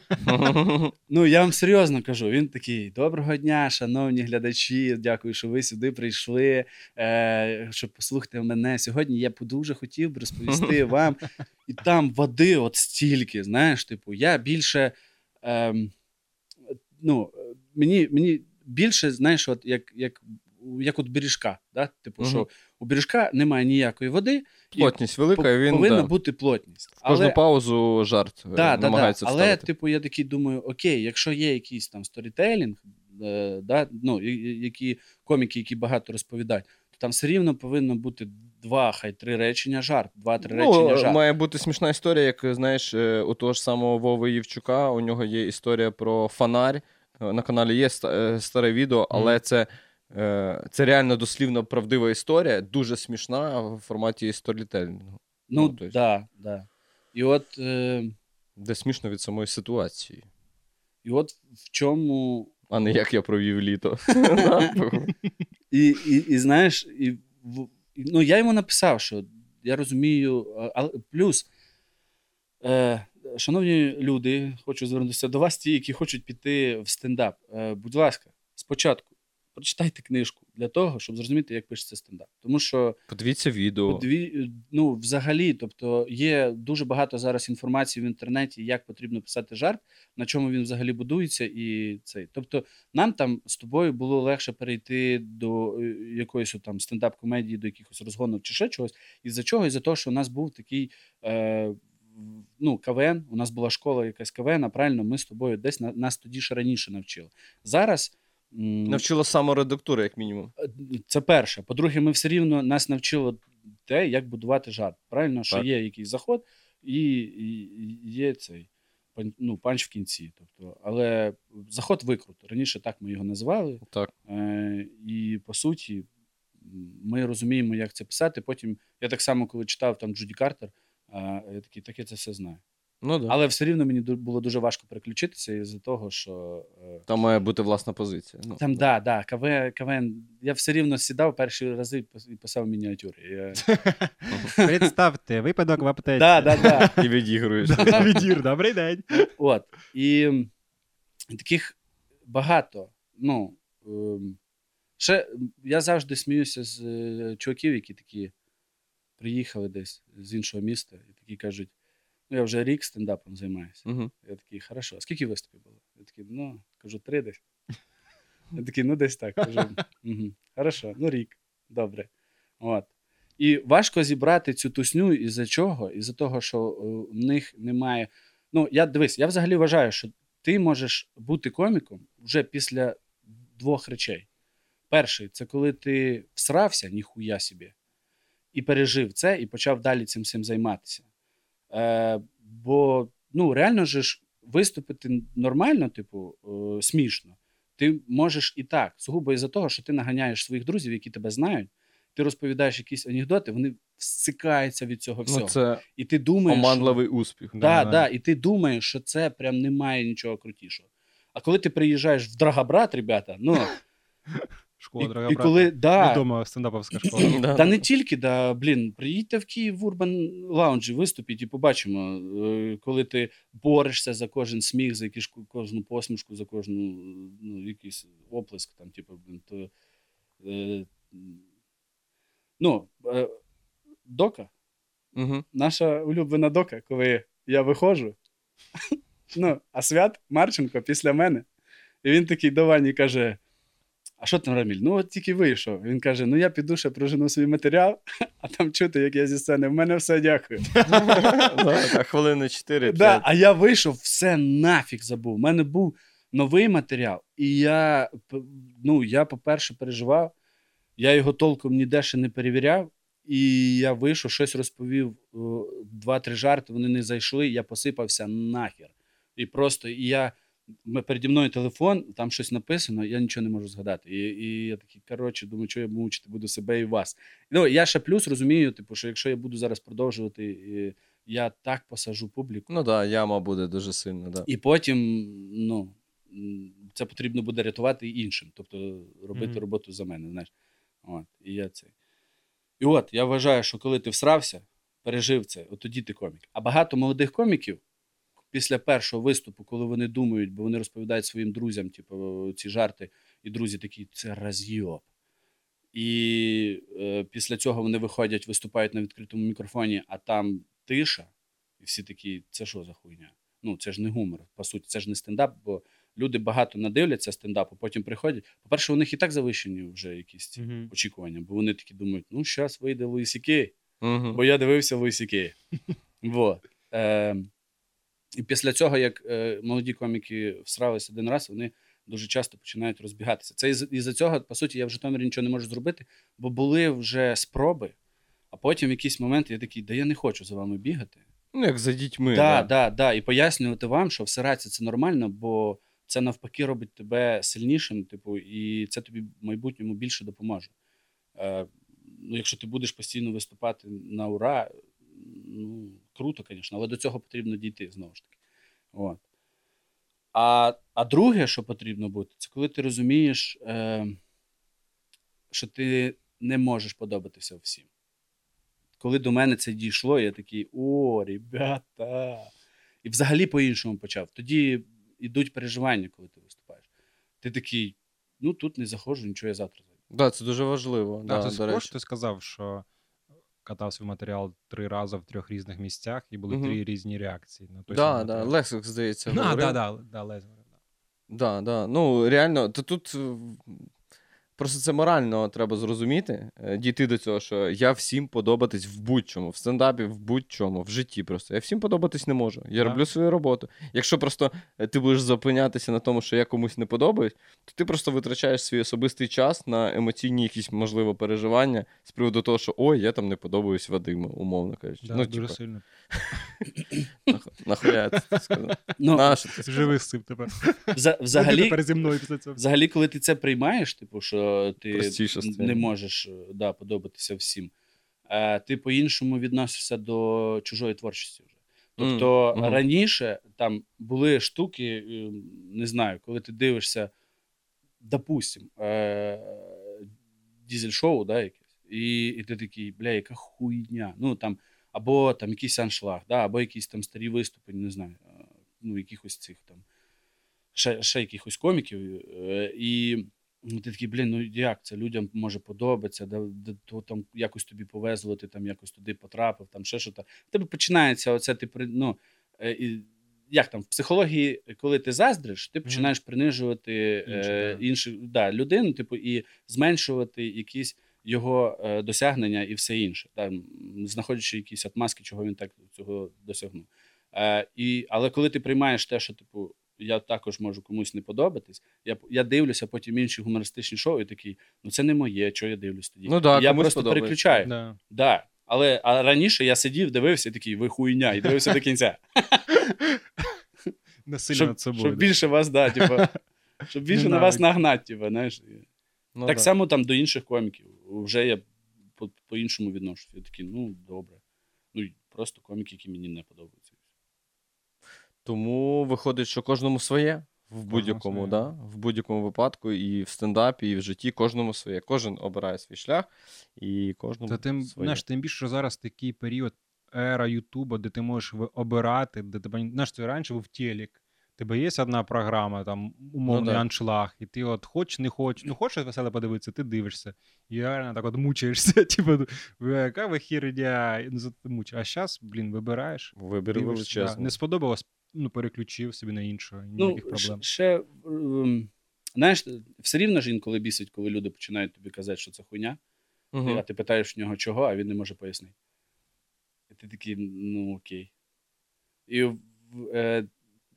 Ну, я вам серйозно кажу. Він такий: доброго дня, шановні глядачі. Дякую, що ви сюди прийшли, е, щоб послухати мене. Сьогодні я б дуже хотів би розповісти вам. І там води от стільки. Знаєш, типу, я більше. Е, ну, мені, мені більше, знаєш, от як, як, як от бережка. Да? Типу, Мгм. що у бережка немає ніякої води, і велика, і він повинна да, бути плотність. в кожну Але- паузу жарт е, Да, да, да. Але, типу, я такий думаю: окей, якщо є якийсь там сторітелінг, е, да, ну, які коміки, які багато розповідають, то там все рівно повинно бути два, хай три речення жарт, два-три речення Ну, жарт. має бути смішна історія, як знаєш, е, у того ж самого Вови Євчука, у нього є історія про фонарь. Е, На каналі є е, старе відео, але це, е, це реально дослівно правдива історія, дуже смішна в форматі сторітелінгу, Ну, ну, так, то есть- да, да. І от, е, де смішно від самої ситуації, і от в чому а не як я провів літо. І, і, і знаєш, і, ну, я йому написав, що я розумію, але плюс, е, шановні люди, хочу звернутися до вас, ті, які хочуть піти в стендап. Е, будь ласка, спочатку прочитайте книжку для того, щоб зрозуміти, як пишеться стендап. Тому що Подивіться відео. Подві... Ну, взагалі, тобто є дуже багато зараз інформації в інтернеті, як потрібно писати жарт, на чому він взагалі будується, і цей. Тобто, нам там з тобою було легше перейти до е, якоїсь там стендап-комедії, до якихось розгонів чи ще чогось. Із-за чого? Із-за того, що у нас був такий. Е... Ну, КВН, у нас була школа якась КВН, а правильно, ми з тобою десь на, нас тоді ще раніше навчили. Зараз Навчила саморедактури, як мінімум. Е, Це перше. По-друге, ми все рівно нас навчило те, як будувати жарт. Правильно, що є якийсь заход, і є цей ну, панч в кінці. Тобто, але заход викрут. Раніше так ми його називали. Так. Е, і по суті, ми розуміємо, як це писати. Потім я так само, коли читав там Джуді Картер, е, я такий, так я це все знаю. Ну, да. Але все рівно мені було дуже важко переключитися із-за того, що. е, Там має бути власна позиція. Ну, там, да, да, КВ, КВН. Я все рівно сідав перші рази і писав мініатюри. Я... Представте, випадок в аптеці. Да, да, да. І відігруєш. Відір, добрий день. От. І таких багато. Ну, ем, ще я завжди сміюся з е, чуваків, які такі приїхали десь з іншого міста, і такі кажуть: ну, я вже рік стендапом займаюся. Мгм. Я такий, хорошо, а скільки виступів було? Я такий, ну, кажу, три десь. Я такий, ну десь так. Кажу, угу. хорошо, ну рік, добре. От. І важко зібрати цю тусню із-за чого? Із-за того, що е, в них немає. Ну, я дивись, я взагалі вважаю, що ти можеш бути коміком вже після двох речей. Перший це коли ти всрався, ніхуя собі, і пережив це, і почав далі цим всім займатися. Е, бо ну, реально же ж виступити нормально, типу, е, смішно. Ти можеш і так, сугубо із-за того, що ти наганяєш своїх друзів, які тебе знають, ти розповідаєш якісь анекдоти, вони всикаються від цього всього. Ну, це І ти думаєш, що... оманливий успіх. Да, Да, да, і ти думаєш, що це прям немає нічого крутішого. А коли ти приїжджаєш в Драгобрат, ребята, ну Школа, і, дорога і коли да, Відома стендаповська школа. Да. та не тільки, да, блін, приїдьте в Київ в Урбан Лаунджі, виступіть і побачимо, е, коли ти борешся за кожен сміх, за якусь кожну посмішку, за кожну ну, якийсь оплеск, там, типу, блін, то. Е, ну, е, дока, Мгм. наша улюблена дока, коли я виходжу. Ну, а свят Марченко після мене. І він такий до Вані каже: А що там, Раміль? Ну, от тільки вийшов. Він каже: Ну, я піду ще прожену свій матеріал, а там чути, як я зі сцени. В мене все дякую. Хвилини 4 Да, а я вийшов, все нафіг забув. У мене був новий матеріал, і я, ну, я, по-перше, переживав. Я його толком ніде ще не перевіряв. і я вийшов, щось розповів, два-три жарти, вони не зайшли, я посипався нахер. І просто і я. Переді мною телефон, там щось написано, я нічого не можу згадати. І, і я такий, коротше, думаю, що я мучити буду себе і вас. Ну, я ще плюс розумію, типу, що якщо я буду зараз продовжувати, і я так посажу публіку. Ну так, да, яма буде дуже сильна, да. І потім, ну, це потрібно буде рятувати іншим, тобто робити Мгм. роботу за мене. Знаєш. От, і я це. І от, я вважаю, що коли ти всрався, пережив це, от тоді ти комік. А багато молодих коміків після першого виступу, коли вони думають, бо вони розповідають своїм друзям, типу, ці жарти, і друзі такі, це розйоб. І е, після цього вони виходять, виступають на відкритому мікрофоні, а там тиша, і всі такі, це що за хуйня? Ну, це ж не гумор, по суті, це ж не стендап, бо люди багато надивляться стендапу, потім приходять. По-перше, у них і так завищені вже якісь Мгм. очікування, бо вони такі думають, ну, зараз вийде Луїсі Кей, Угу. бо я дивився Луїсі Кей. Е, і після цього, як е, молоді коміки всрались один раз, вони дуже часто починають розбігатися. Це із- із-за цього, по суті, я в Житомирі нічого не можу зробити, бо були вже спроби, а потім в якийсь момент я такий, да я не хочу за вами бігати. Ну, як за дітьми. Да, да. да, да. І пояснювати вам, що всиратися це нормально, бо це навпаки робить тебе сильнішим, типу, і це тобі в майбутньому більше допоможе. Е, ну, якщо ти будеш постійно виступати на ура, ну, круто, звісно, але до цього потрібно дійти знову ж таки. От. А, а друге, що потрібно бути, це коли ти розумієш, е, що ти не можеш подобатися всім. Коли до мене це дійшло, я такий: о, ребята. І взагалі по-іншому почав. Тоді йдуть переживання, коли ти виступаєш. Ти такий, ну тут не заходжу, нічого я завтра зайду. Да, це дуже важливо. Да, Да, ти речі. ти сказав, що катав в матеріал три рази в трьох різних місцях, і були угу. три різні реакції. На той Да, да. Лексик, здається, да, да, да, да, Лесик. да. Да, да. Ну, реально, то тут е, просто це морально треба зрозуміти, е, дійти до цього, що я всім подобатись в будь-чому, в стендапі, в будь-чому, в житті просто. Я всім подобатись не можу. Я Да. роблю свою роботу. Якщо просто е, ти будеш зупинятися на тому, що я комусь не подобаюсь, то ти просто витрачаєш свій особистий час на емоційні якісь, можливо, переживання з приводу того, що ой, я там не подобаюсь Вадиму, умовно кажучи. Да, ну, дуже типа, сильно. нахуя це сказав? Ти сказав? Живи з цим тепер. взагалі, коли ти це приймаєш, типу, що ти Простіше не можеш е, да, подобатися всім, е, ти по-іншому відносишся до чужої творчості вже. Тобто Мгм. раніше там були штуки, е, не знаю, коли ти дивишся, допустим, дізель-шоу, да, якесь, і, і ти такий, бля, яка хуйня. Ну там, або там якийсь аншлаг, да, або якісь там старі виступи, не знаю, ну, якихось цих там, ще, ще якихось коміків. І ну, ти такий, блін, ну як це людям може подобатися, да, да, то там якось тобі повезло, ти там якось туди потрапив, там ще щось. В тебе починається оце, ти ну, е, і, як там в психології, коли ти заздриш, ти починаєш принижувати Інших, е, да. іншу да, людину, типу, і зменшувати якісь його е, досягнення і все інше, да, м, знаходячи якісь отмазки, чого він так цього досягнув. Е, і, але коли ти приймаєш те, що типу, я також можу комусь не подобатись, я, я дивлюся потім інші гумористичні шоу, і такий, ну це не моє, що я дивлюсь тоді. Ну да, я просто подобається. переключаю. Да. Да. Але а раніше я сидів, дивився і такий, ви хуйня, і дивився до кінця. Насильно щоб, собою. щоб більше вас, да, типу, щоб більше на вас нагнати, типу, знаєш. Ну, так да. само там до інших коміків. Вже я по- по-іншому відношуся. Я такий, ну, добре. Ну, просто коміки, які мені не подобаються. Тому виходить, що кожному своє в будь-якому, да? в будь-якому випадку, і в стендапі, і в житті кожному своє. Кожен обирає свій шлях, і кожному Та тим, своє. знаєш, тим більше що зараз такий період ера Ютуба, де ти можеш обирати, де пам'ят- знаєш, це раніше був телек. Тебе є одна програма, там умовний Ну аншлаг, і ти от хоч не хочеш, ну хочеш веселе подивитися, ти дивишся. І реально так от мучаєшся. Типу, яка ви херня, ну, ти. А зараз, блін, вибираєш. Вибір да. Не сподобалось, ну переключив собі на іншу, Ну, ніяких проблем. ще, ем, знаєш, все рівно ж інколи бісить, коли люди починають тобі казати, що це хуйня, Мгм. а ти питаєш в нього чого, а він не може пояснити. І ти такий, ну окей. І е,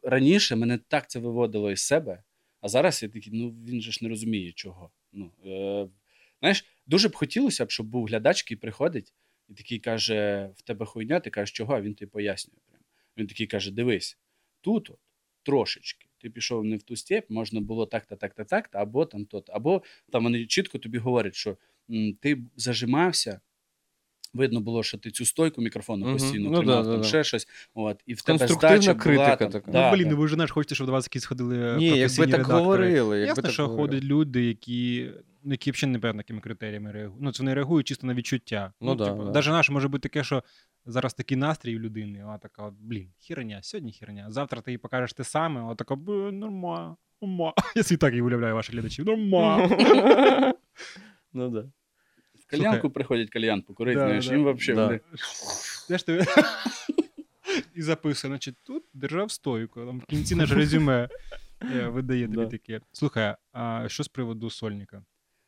раніше мене так це виводило із себе, а зараз я такий, ну він же ж не розуміє чого. Ну, е, знаєш, дуже б хотілося б, щоб був глядач, який приходить і такий каже: в тебе хуйня, ти кажеш, чого? А він тобі пояснює. Прям. Він такий каже: дивись, тут от, трошечки. Ти пішов не в ту степ, можна було так-то, так-то, так-то, або там то. Або там вони чітко тобі говорять, що м, ти зажимався. Видно було, що ти цю стойку мікрофону Мгм. постійно Ну, тримав, да, там да, ще щось. От, і в тебе здача була, там, така. Да, ну, блін, да. ну ви ж знаєш, хочете, щоб до вас якісь ходили Ні, якби так говорили. Якби Ясно, так що говорили. ходять люди, які, ну, які взагалі непевно якими критеріями реагують. Ну, це вони реагують чисто на відчуття. Ну да, типу, да. Навіть наш може бути таке, що зараз такий настрій у людини, вона така, блін, херня, сьогодні херня. Завтра ти їй покажеш те саме, вона така, блін, норма, норма. Я собі так і уявляю ваших глядачів. Норма. Ну да. В кальянку приходять кальян покурити, знаєш, їм взагалі. І записує, значить, тут держав стойку, там в кінці наше резюме е, видає тобі таке. Слухай, а що з приводу сольника?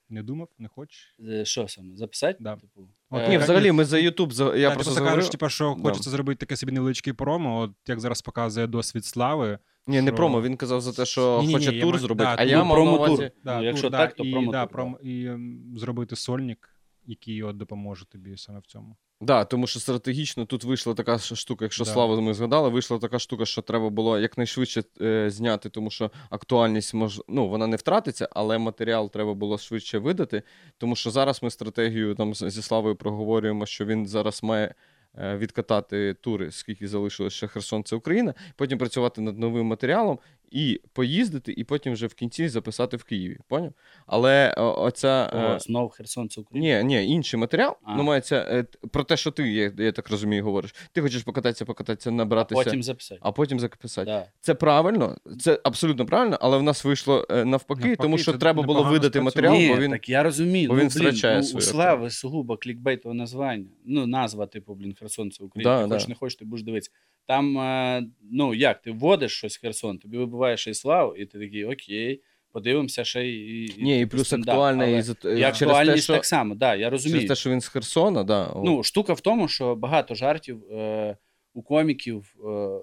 Не думав, не хочеш? Е, Що саме? Записати? Да. Типу, От, е, Ні, взагалі, ми за Ютуб. за- я Я просто просто заговорив. кажеш, типу, що Да. хочеться зробити таке собі невеличке промо, от як зараз показує досвід слави. Ні, не що- промо, він казав за те, що Ні-ні-ні, хоче я тур маю- зробити, да, а тур, я мав на промо-тур. увазі. Да, Ну, якщо тур, так, да, то і, промо-тур, да, да. промо, і ем, зробити сольник, який от допоможе тобі саме в цьому. Да, тому що стратегічно тут вийшла така штука, якщо Да. славу ми згадали, вийшла така штука, що треба було якнайшвидше е, зняти, тому що актуальність мож... ну, вона не втратиться, але матеріал треба було швидше видати. Тому що зараз ми стратегію там зі Славою проговорюємо, що він зараз має е, відкатати тури, скільки залишилося ще Херсон, це Україна, потім працювати над новим матеріалом і поїздити, і потім вже в кінці записати в Києві. Поняв? Але о, оця. е, О, знов Херсон, це Україна. ні, ні, інший матеріал. А. Ну, мається е, про те, що ти, я, я так розумію, говориш. Ти хочеш покататися, покататися, набратися, Потім записати. а потім записати. Да. Це правильно, це абсолютно правильно, але в нас вийшло е, навпаки, Навпаки, тому що треба було видати матеріал, Ні, бо він. так я розумію. бо ну, він блін, втрачає ну, у слави сугубо клікбейтове названня. Ну, назва, типу, блін, Херсон це Україна. Да, ти да. не хочеш, ти будеш дивитися. Там, е, ну як, ти вводиш щось в Херсон, тобі вибиває ще й славу, і ти такий, окей, подивимося ще й. І, Ні, і типу, плюс стендап. актуальне Але і, за- І через те, актуальність що, так само, да, я розумію. через те, що він з Херсона, да, Ну, штука в тому, що багато жартів е, у коміків, е,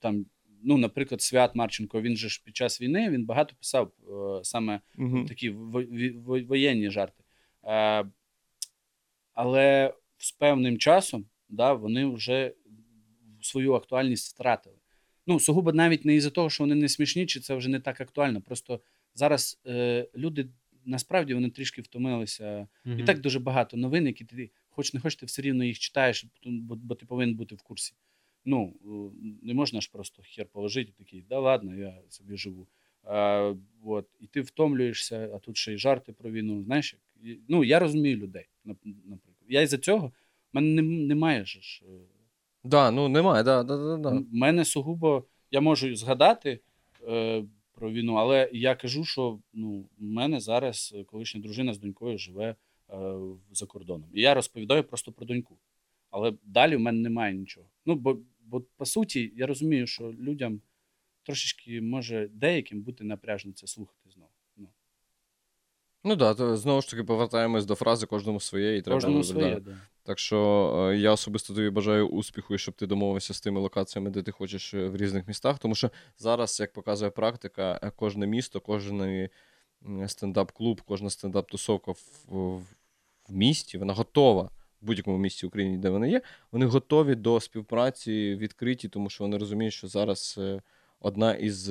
там, ну, наприклад, Свят Марченко, він же ж під час війни він багато писав е, саме мгм. такі ві- во- воєнні жарти. Е, але з певним часом да, вони вже свою актуальність втратили. Ну, сугубо навіть не із-за того, що вони не смішні, чи це вже не так актуально. Просто зараз е, люди насправді вони трішки втомилися. І так дуже багато новин, які ти хоч не хоч, ти все рівно їх читаєш, бо, бо ти повинен бути в курсі. Ну, е, не можна ж просто хер положити і такий, да ладно, я собі живу. А, от, і ти втомлюєшся, а тут ще й жарти про війну. Знаєш, як? Ну, я розумію людей, наприклад. Я із-за цього, в мене не- немає ж. Да, ну немає, да, да, да, да. М- мене сугубо, я можу згадати е, про війну, але я кажу, що ну, в мене зараз колишня дружина з донькою живе е, за кордоном. І я розповідаю просто про доньку. Але далі в мене немає нічого. Ну, бо, бо по суті, я розумію, що людям трошечки може деяким бути напряжно це слухати знову. Ну, Ну да, то знову ж таки повертаємось до фрази кожному своє і треба. кожному да. своє, да. Так що е, я особисто тобі бажаю успіху і щоб ти домовився з тими локаціями, де ти хочеш е, в різних містах. Тому що зараз, як показує практика, е, кожне місто, кожен стендап-клуб, кожна стендап-тусовка в, в, місті, вона готова. В будь-якому місті України, де вони є, вони готові до співпраці відкриті, тому що вони розуміють, що зараз одна із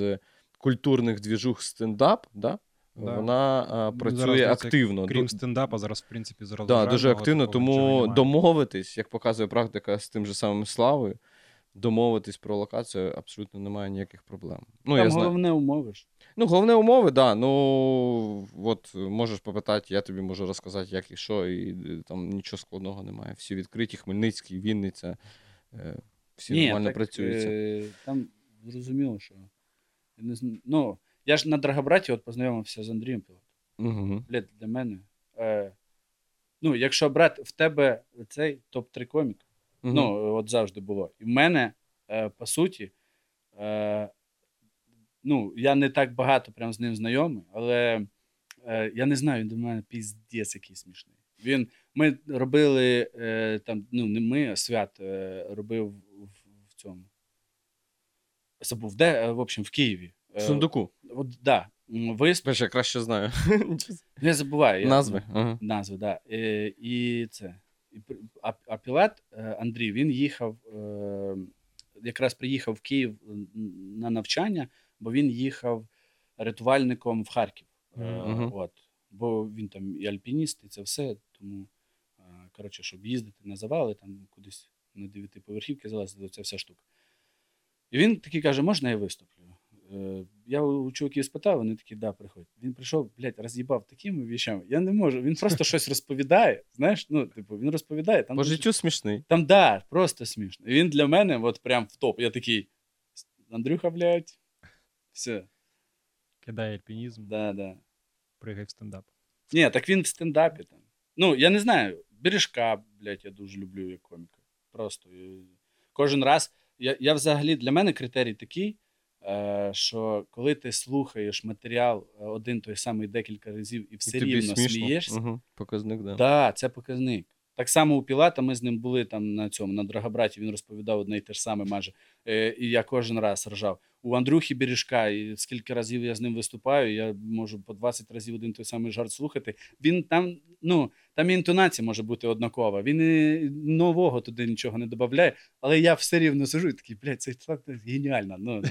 культурних двіжух стендап, да, Да. вона Ну, працює зараз, активно. Крім стендапа, зараз, в принципі, зараз Да, дуже активно, тому домовитись, як показує практика з тим же самим Славою, домовитись про локацію абсолютно немає ніяких проблем. Ну, Там я знаю. головне умови ж. Ну, головне умови, да. Ну, от можеш попитати, я тобі можу розказати, як і що, і е, там нічого складного немає. Всі відкриті, Хмельницький, Вінниця, е, всі нормально так, працюються. Е, там зрозуміло, що. Не. Ну, я ж на Драгобраті от познайомився з Андрієм Пілотом. Угу. Блядь, для мене. Е, ну, якщо брати в тебе цей топ-3 комік, ну, от завжди було. І в мене, е, по суті, е, ну, я не так багато прям з ним знайомий, але е, я не знаю, він до мене піздець який смішний. Він, ми робили е, там, ну, не ми, а свят е, робив в, в цьому. Забув, де, е, в общем, в Києві. В Е, сундуку. От, да. Бачиш, я краще знаю. Я забуваю. я- Назви. Ага. Назви, да. Е, і це. А, а пілот е, Андрій, він їхав, е, якраз приїхав в Київ на навчання, бо він їхав рятувальником в Харків. Мгм. от. Бо він там і альпініст, і це все. Тому, е, коротше, щоб їздити на завали, там кудись на дев'ятиповерхівки залазити, ця вся штука. І він такий каже: можна я виступлю? Е, Я у чуваків спитав, вони такі, да, приходь. Він прийшов, блядь, роз'їбав такими віщами. Я не можу. Він просто щось розповідає. Знаєш, ну, типу, він розповідає. Там, По дуже- життю смішний. там да, просто смішно. І він для мене, от прям в топ. Я такий. Андрюха, блядь. Все, Кидає альпінізм, да, да. пригає в стендап. Ні, так він в стендапі там. Ну, я не знаю. Бережка, блядь, я дуже люблю як коміка. Просто. Кожен раз. Я, я взагалі для мене критерій такий, що коли ти слухаєш матеріал е, один той самий декілька разів і все І рівно смішно. смієшся, Угу. Показник, да. Да, це показник. Так само у Пілата ми з ним були там на цьому, на Драгобраті, він розповідав одне і те ж саме майже. Е, і я кожен раз ржав. У Андрюхи Бережка, і скільки разів я з ним виступаю, я можу по 20 разів один той самий жарт слухати. Він там, ну, там і інтонація може бути однакова. Він і нового туди нічого не додає, але я все рівно сижу і такий, блядь, це так геніально. Ну,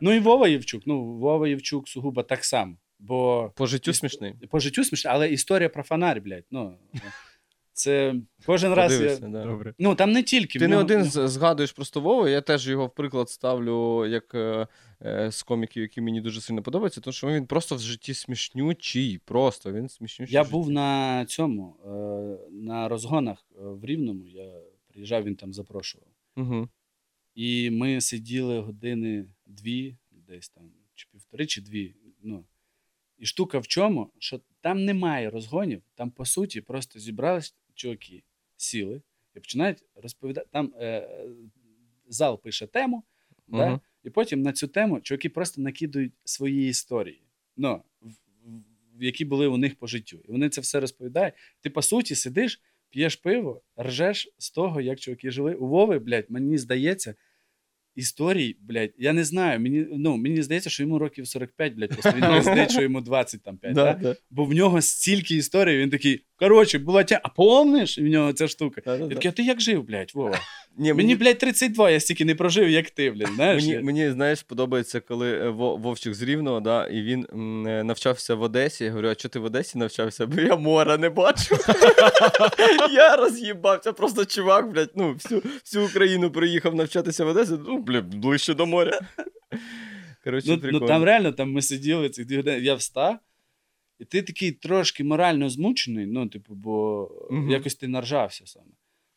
ну і Вова Євчук. Ну, Вова Євчук сугубо так само. Бо По життю смішний. по життю смішно, але історія про фонарь, блядь. Ну, це кожен раз. Я... Да. Добре. Ну, там не тільки. Ти в не один згадуєш просто Вову, я теж його в приклад ставлю як е, е, з коміків, які мені дуже сильно подобаються, тому що він просто в житті смішнючий. Просто він смішнючий. Я в житті. був на цьому, е, на розгонах е, в Рівному. Я приїжджав, він там запрошував. Угу. І ми сиділи години дві, десь там, чи півтори, чи дві. Ну. І штука в чому, що там немає розгонів, там, по суті, просто зібрались чуваки, сіли і починають розповідати. Там е, зал пише тему, да? І потім на цю тему чуваки просто накидують свої історії, ну, в, в- в- які були у них по життю. І вони це все розповідають. Ти, по суті, сидиш, п'єш пиво, ржеш з того, як чуваки жили. У Вови, блядь, мені здається, історій, блядь, я не знаю. Мені, ну, мені здається, що йому років 45, блядь, просто він здається, що йому 20 там 5. Да, Да, да. Бо в нього стільки історій, він такий, коротше, була тя, а помниш? І в нього ця штука. Да, да, Я такий, а ти як жив, блядь, Вова? Ні, Мені, блядь, 32, я стільки не прожив, як ти, блядь, знаєш? Мені, мені знаєш, подобається, коли е, Вовчик з Рівного, да, і він м, е, навчався в Одесі. Я говорю, а чого ти в Одесі навчався? Бо я мора не бачу. я роз'їбався, просто чувак, блядь, ну, всю, всю Україну приїхав навчатися в Одесі, ну, блядь, ближче до моря. Коротше, Ну, ну там реально там ми сиділи ці дві години. Я встав, і ти такий трошки морально змучений, ну, типу, бо Мгм. якось ти наржався саме.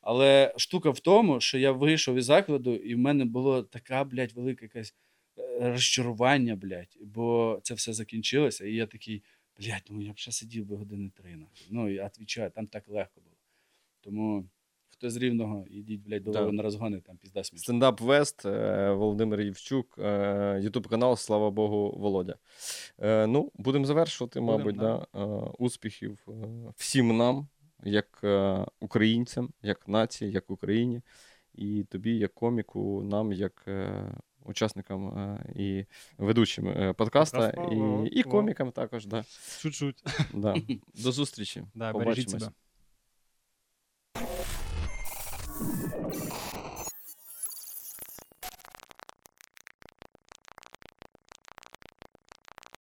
Але штука в тому, що я вийшов із закладу, і в мене було така, блядь, велика якась е, розчарування, блядь, бо це все закінчилося, і я такий, блядь, ну я б ще сидів би години три. Ну, і відповідаю, там так легко було. Тому хто з рівного, ідіть, блядь, до Лови на розгони, там пізда смішно. Стендап Вест, е, Володимир Євчук, е, Ютуб канал, слава Богу, Володя. Ну, будемо завершувати, Будем, мабуть, да. да. Успіхів всім нам, як е, українцям, як нації, як Україні, і тобі, як коміку, нам, як е, учасникам е, і ведучим подкаста, і, і комікам також. Да. Чуть-чуть. Да. До зустрічі. Да, Побачимось.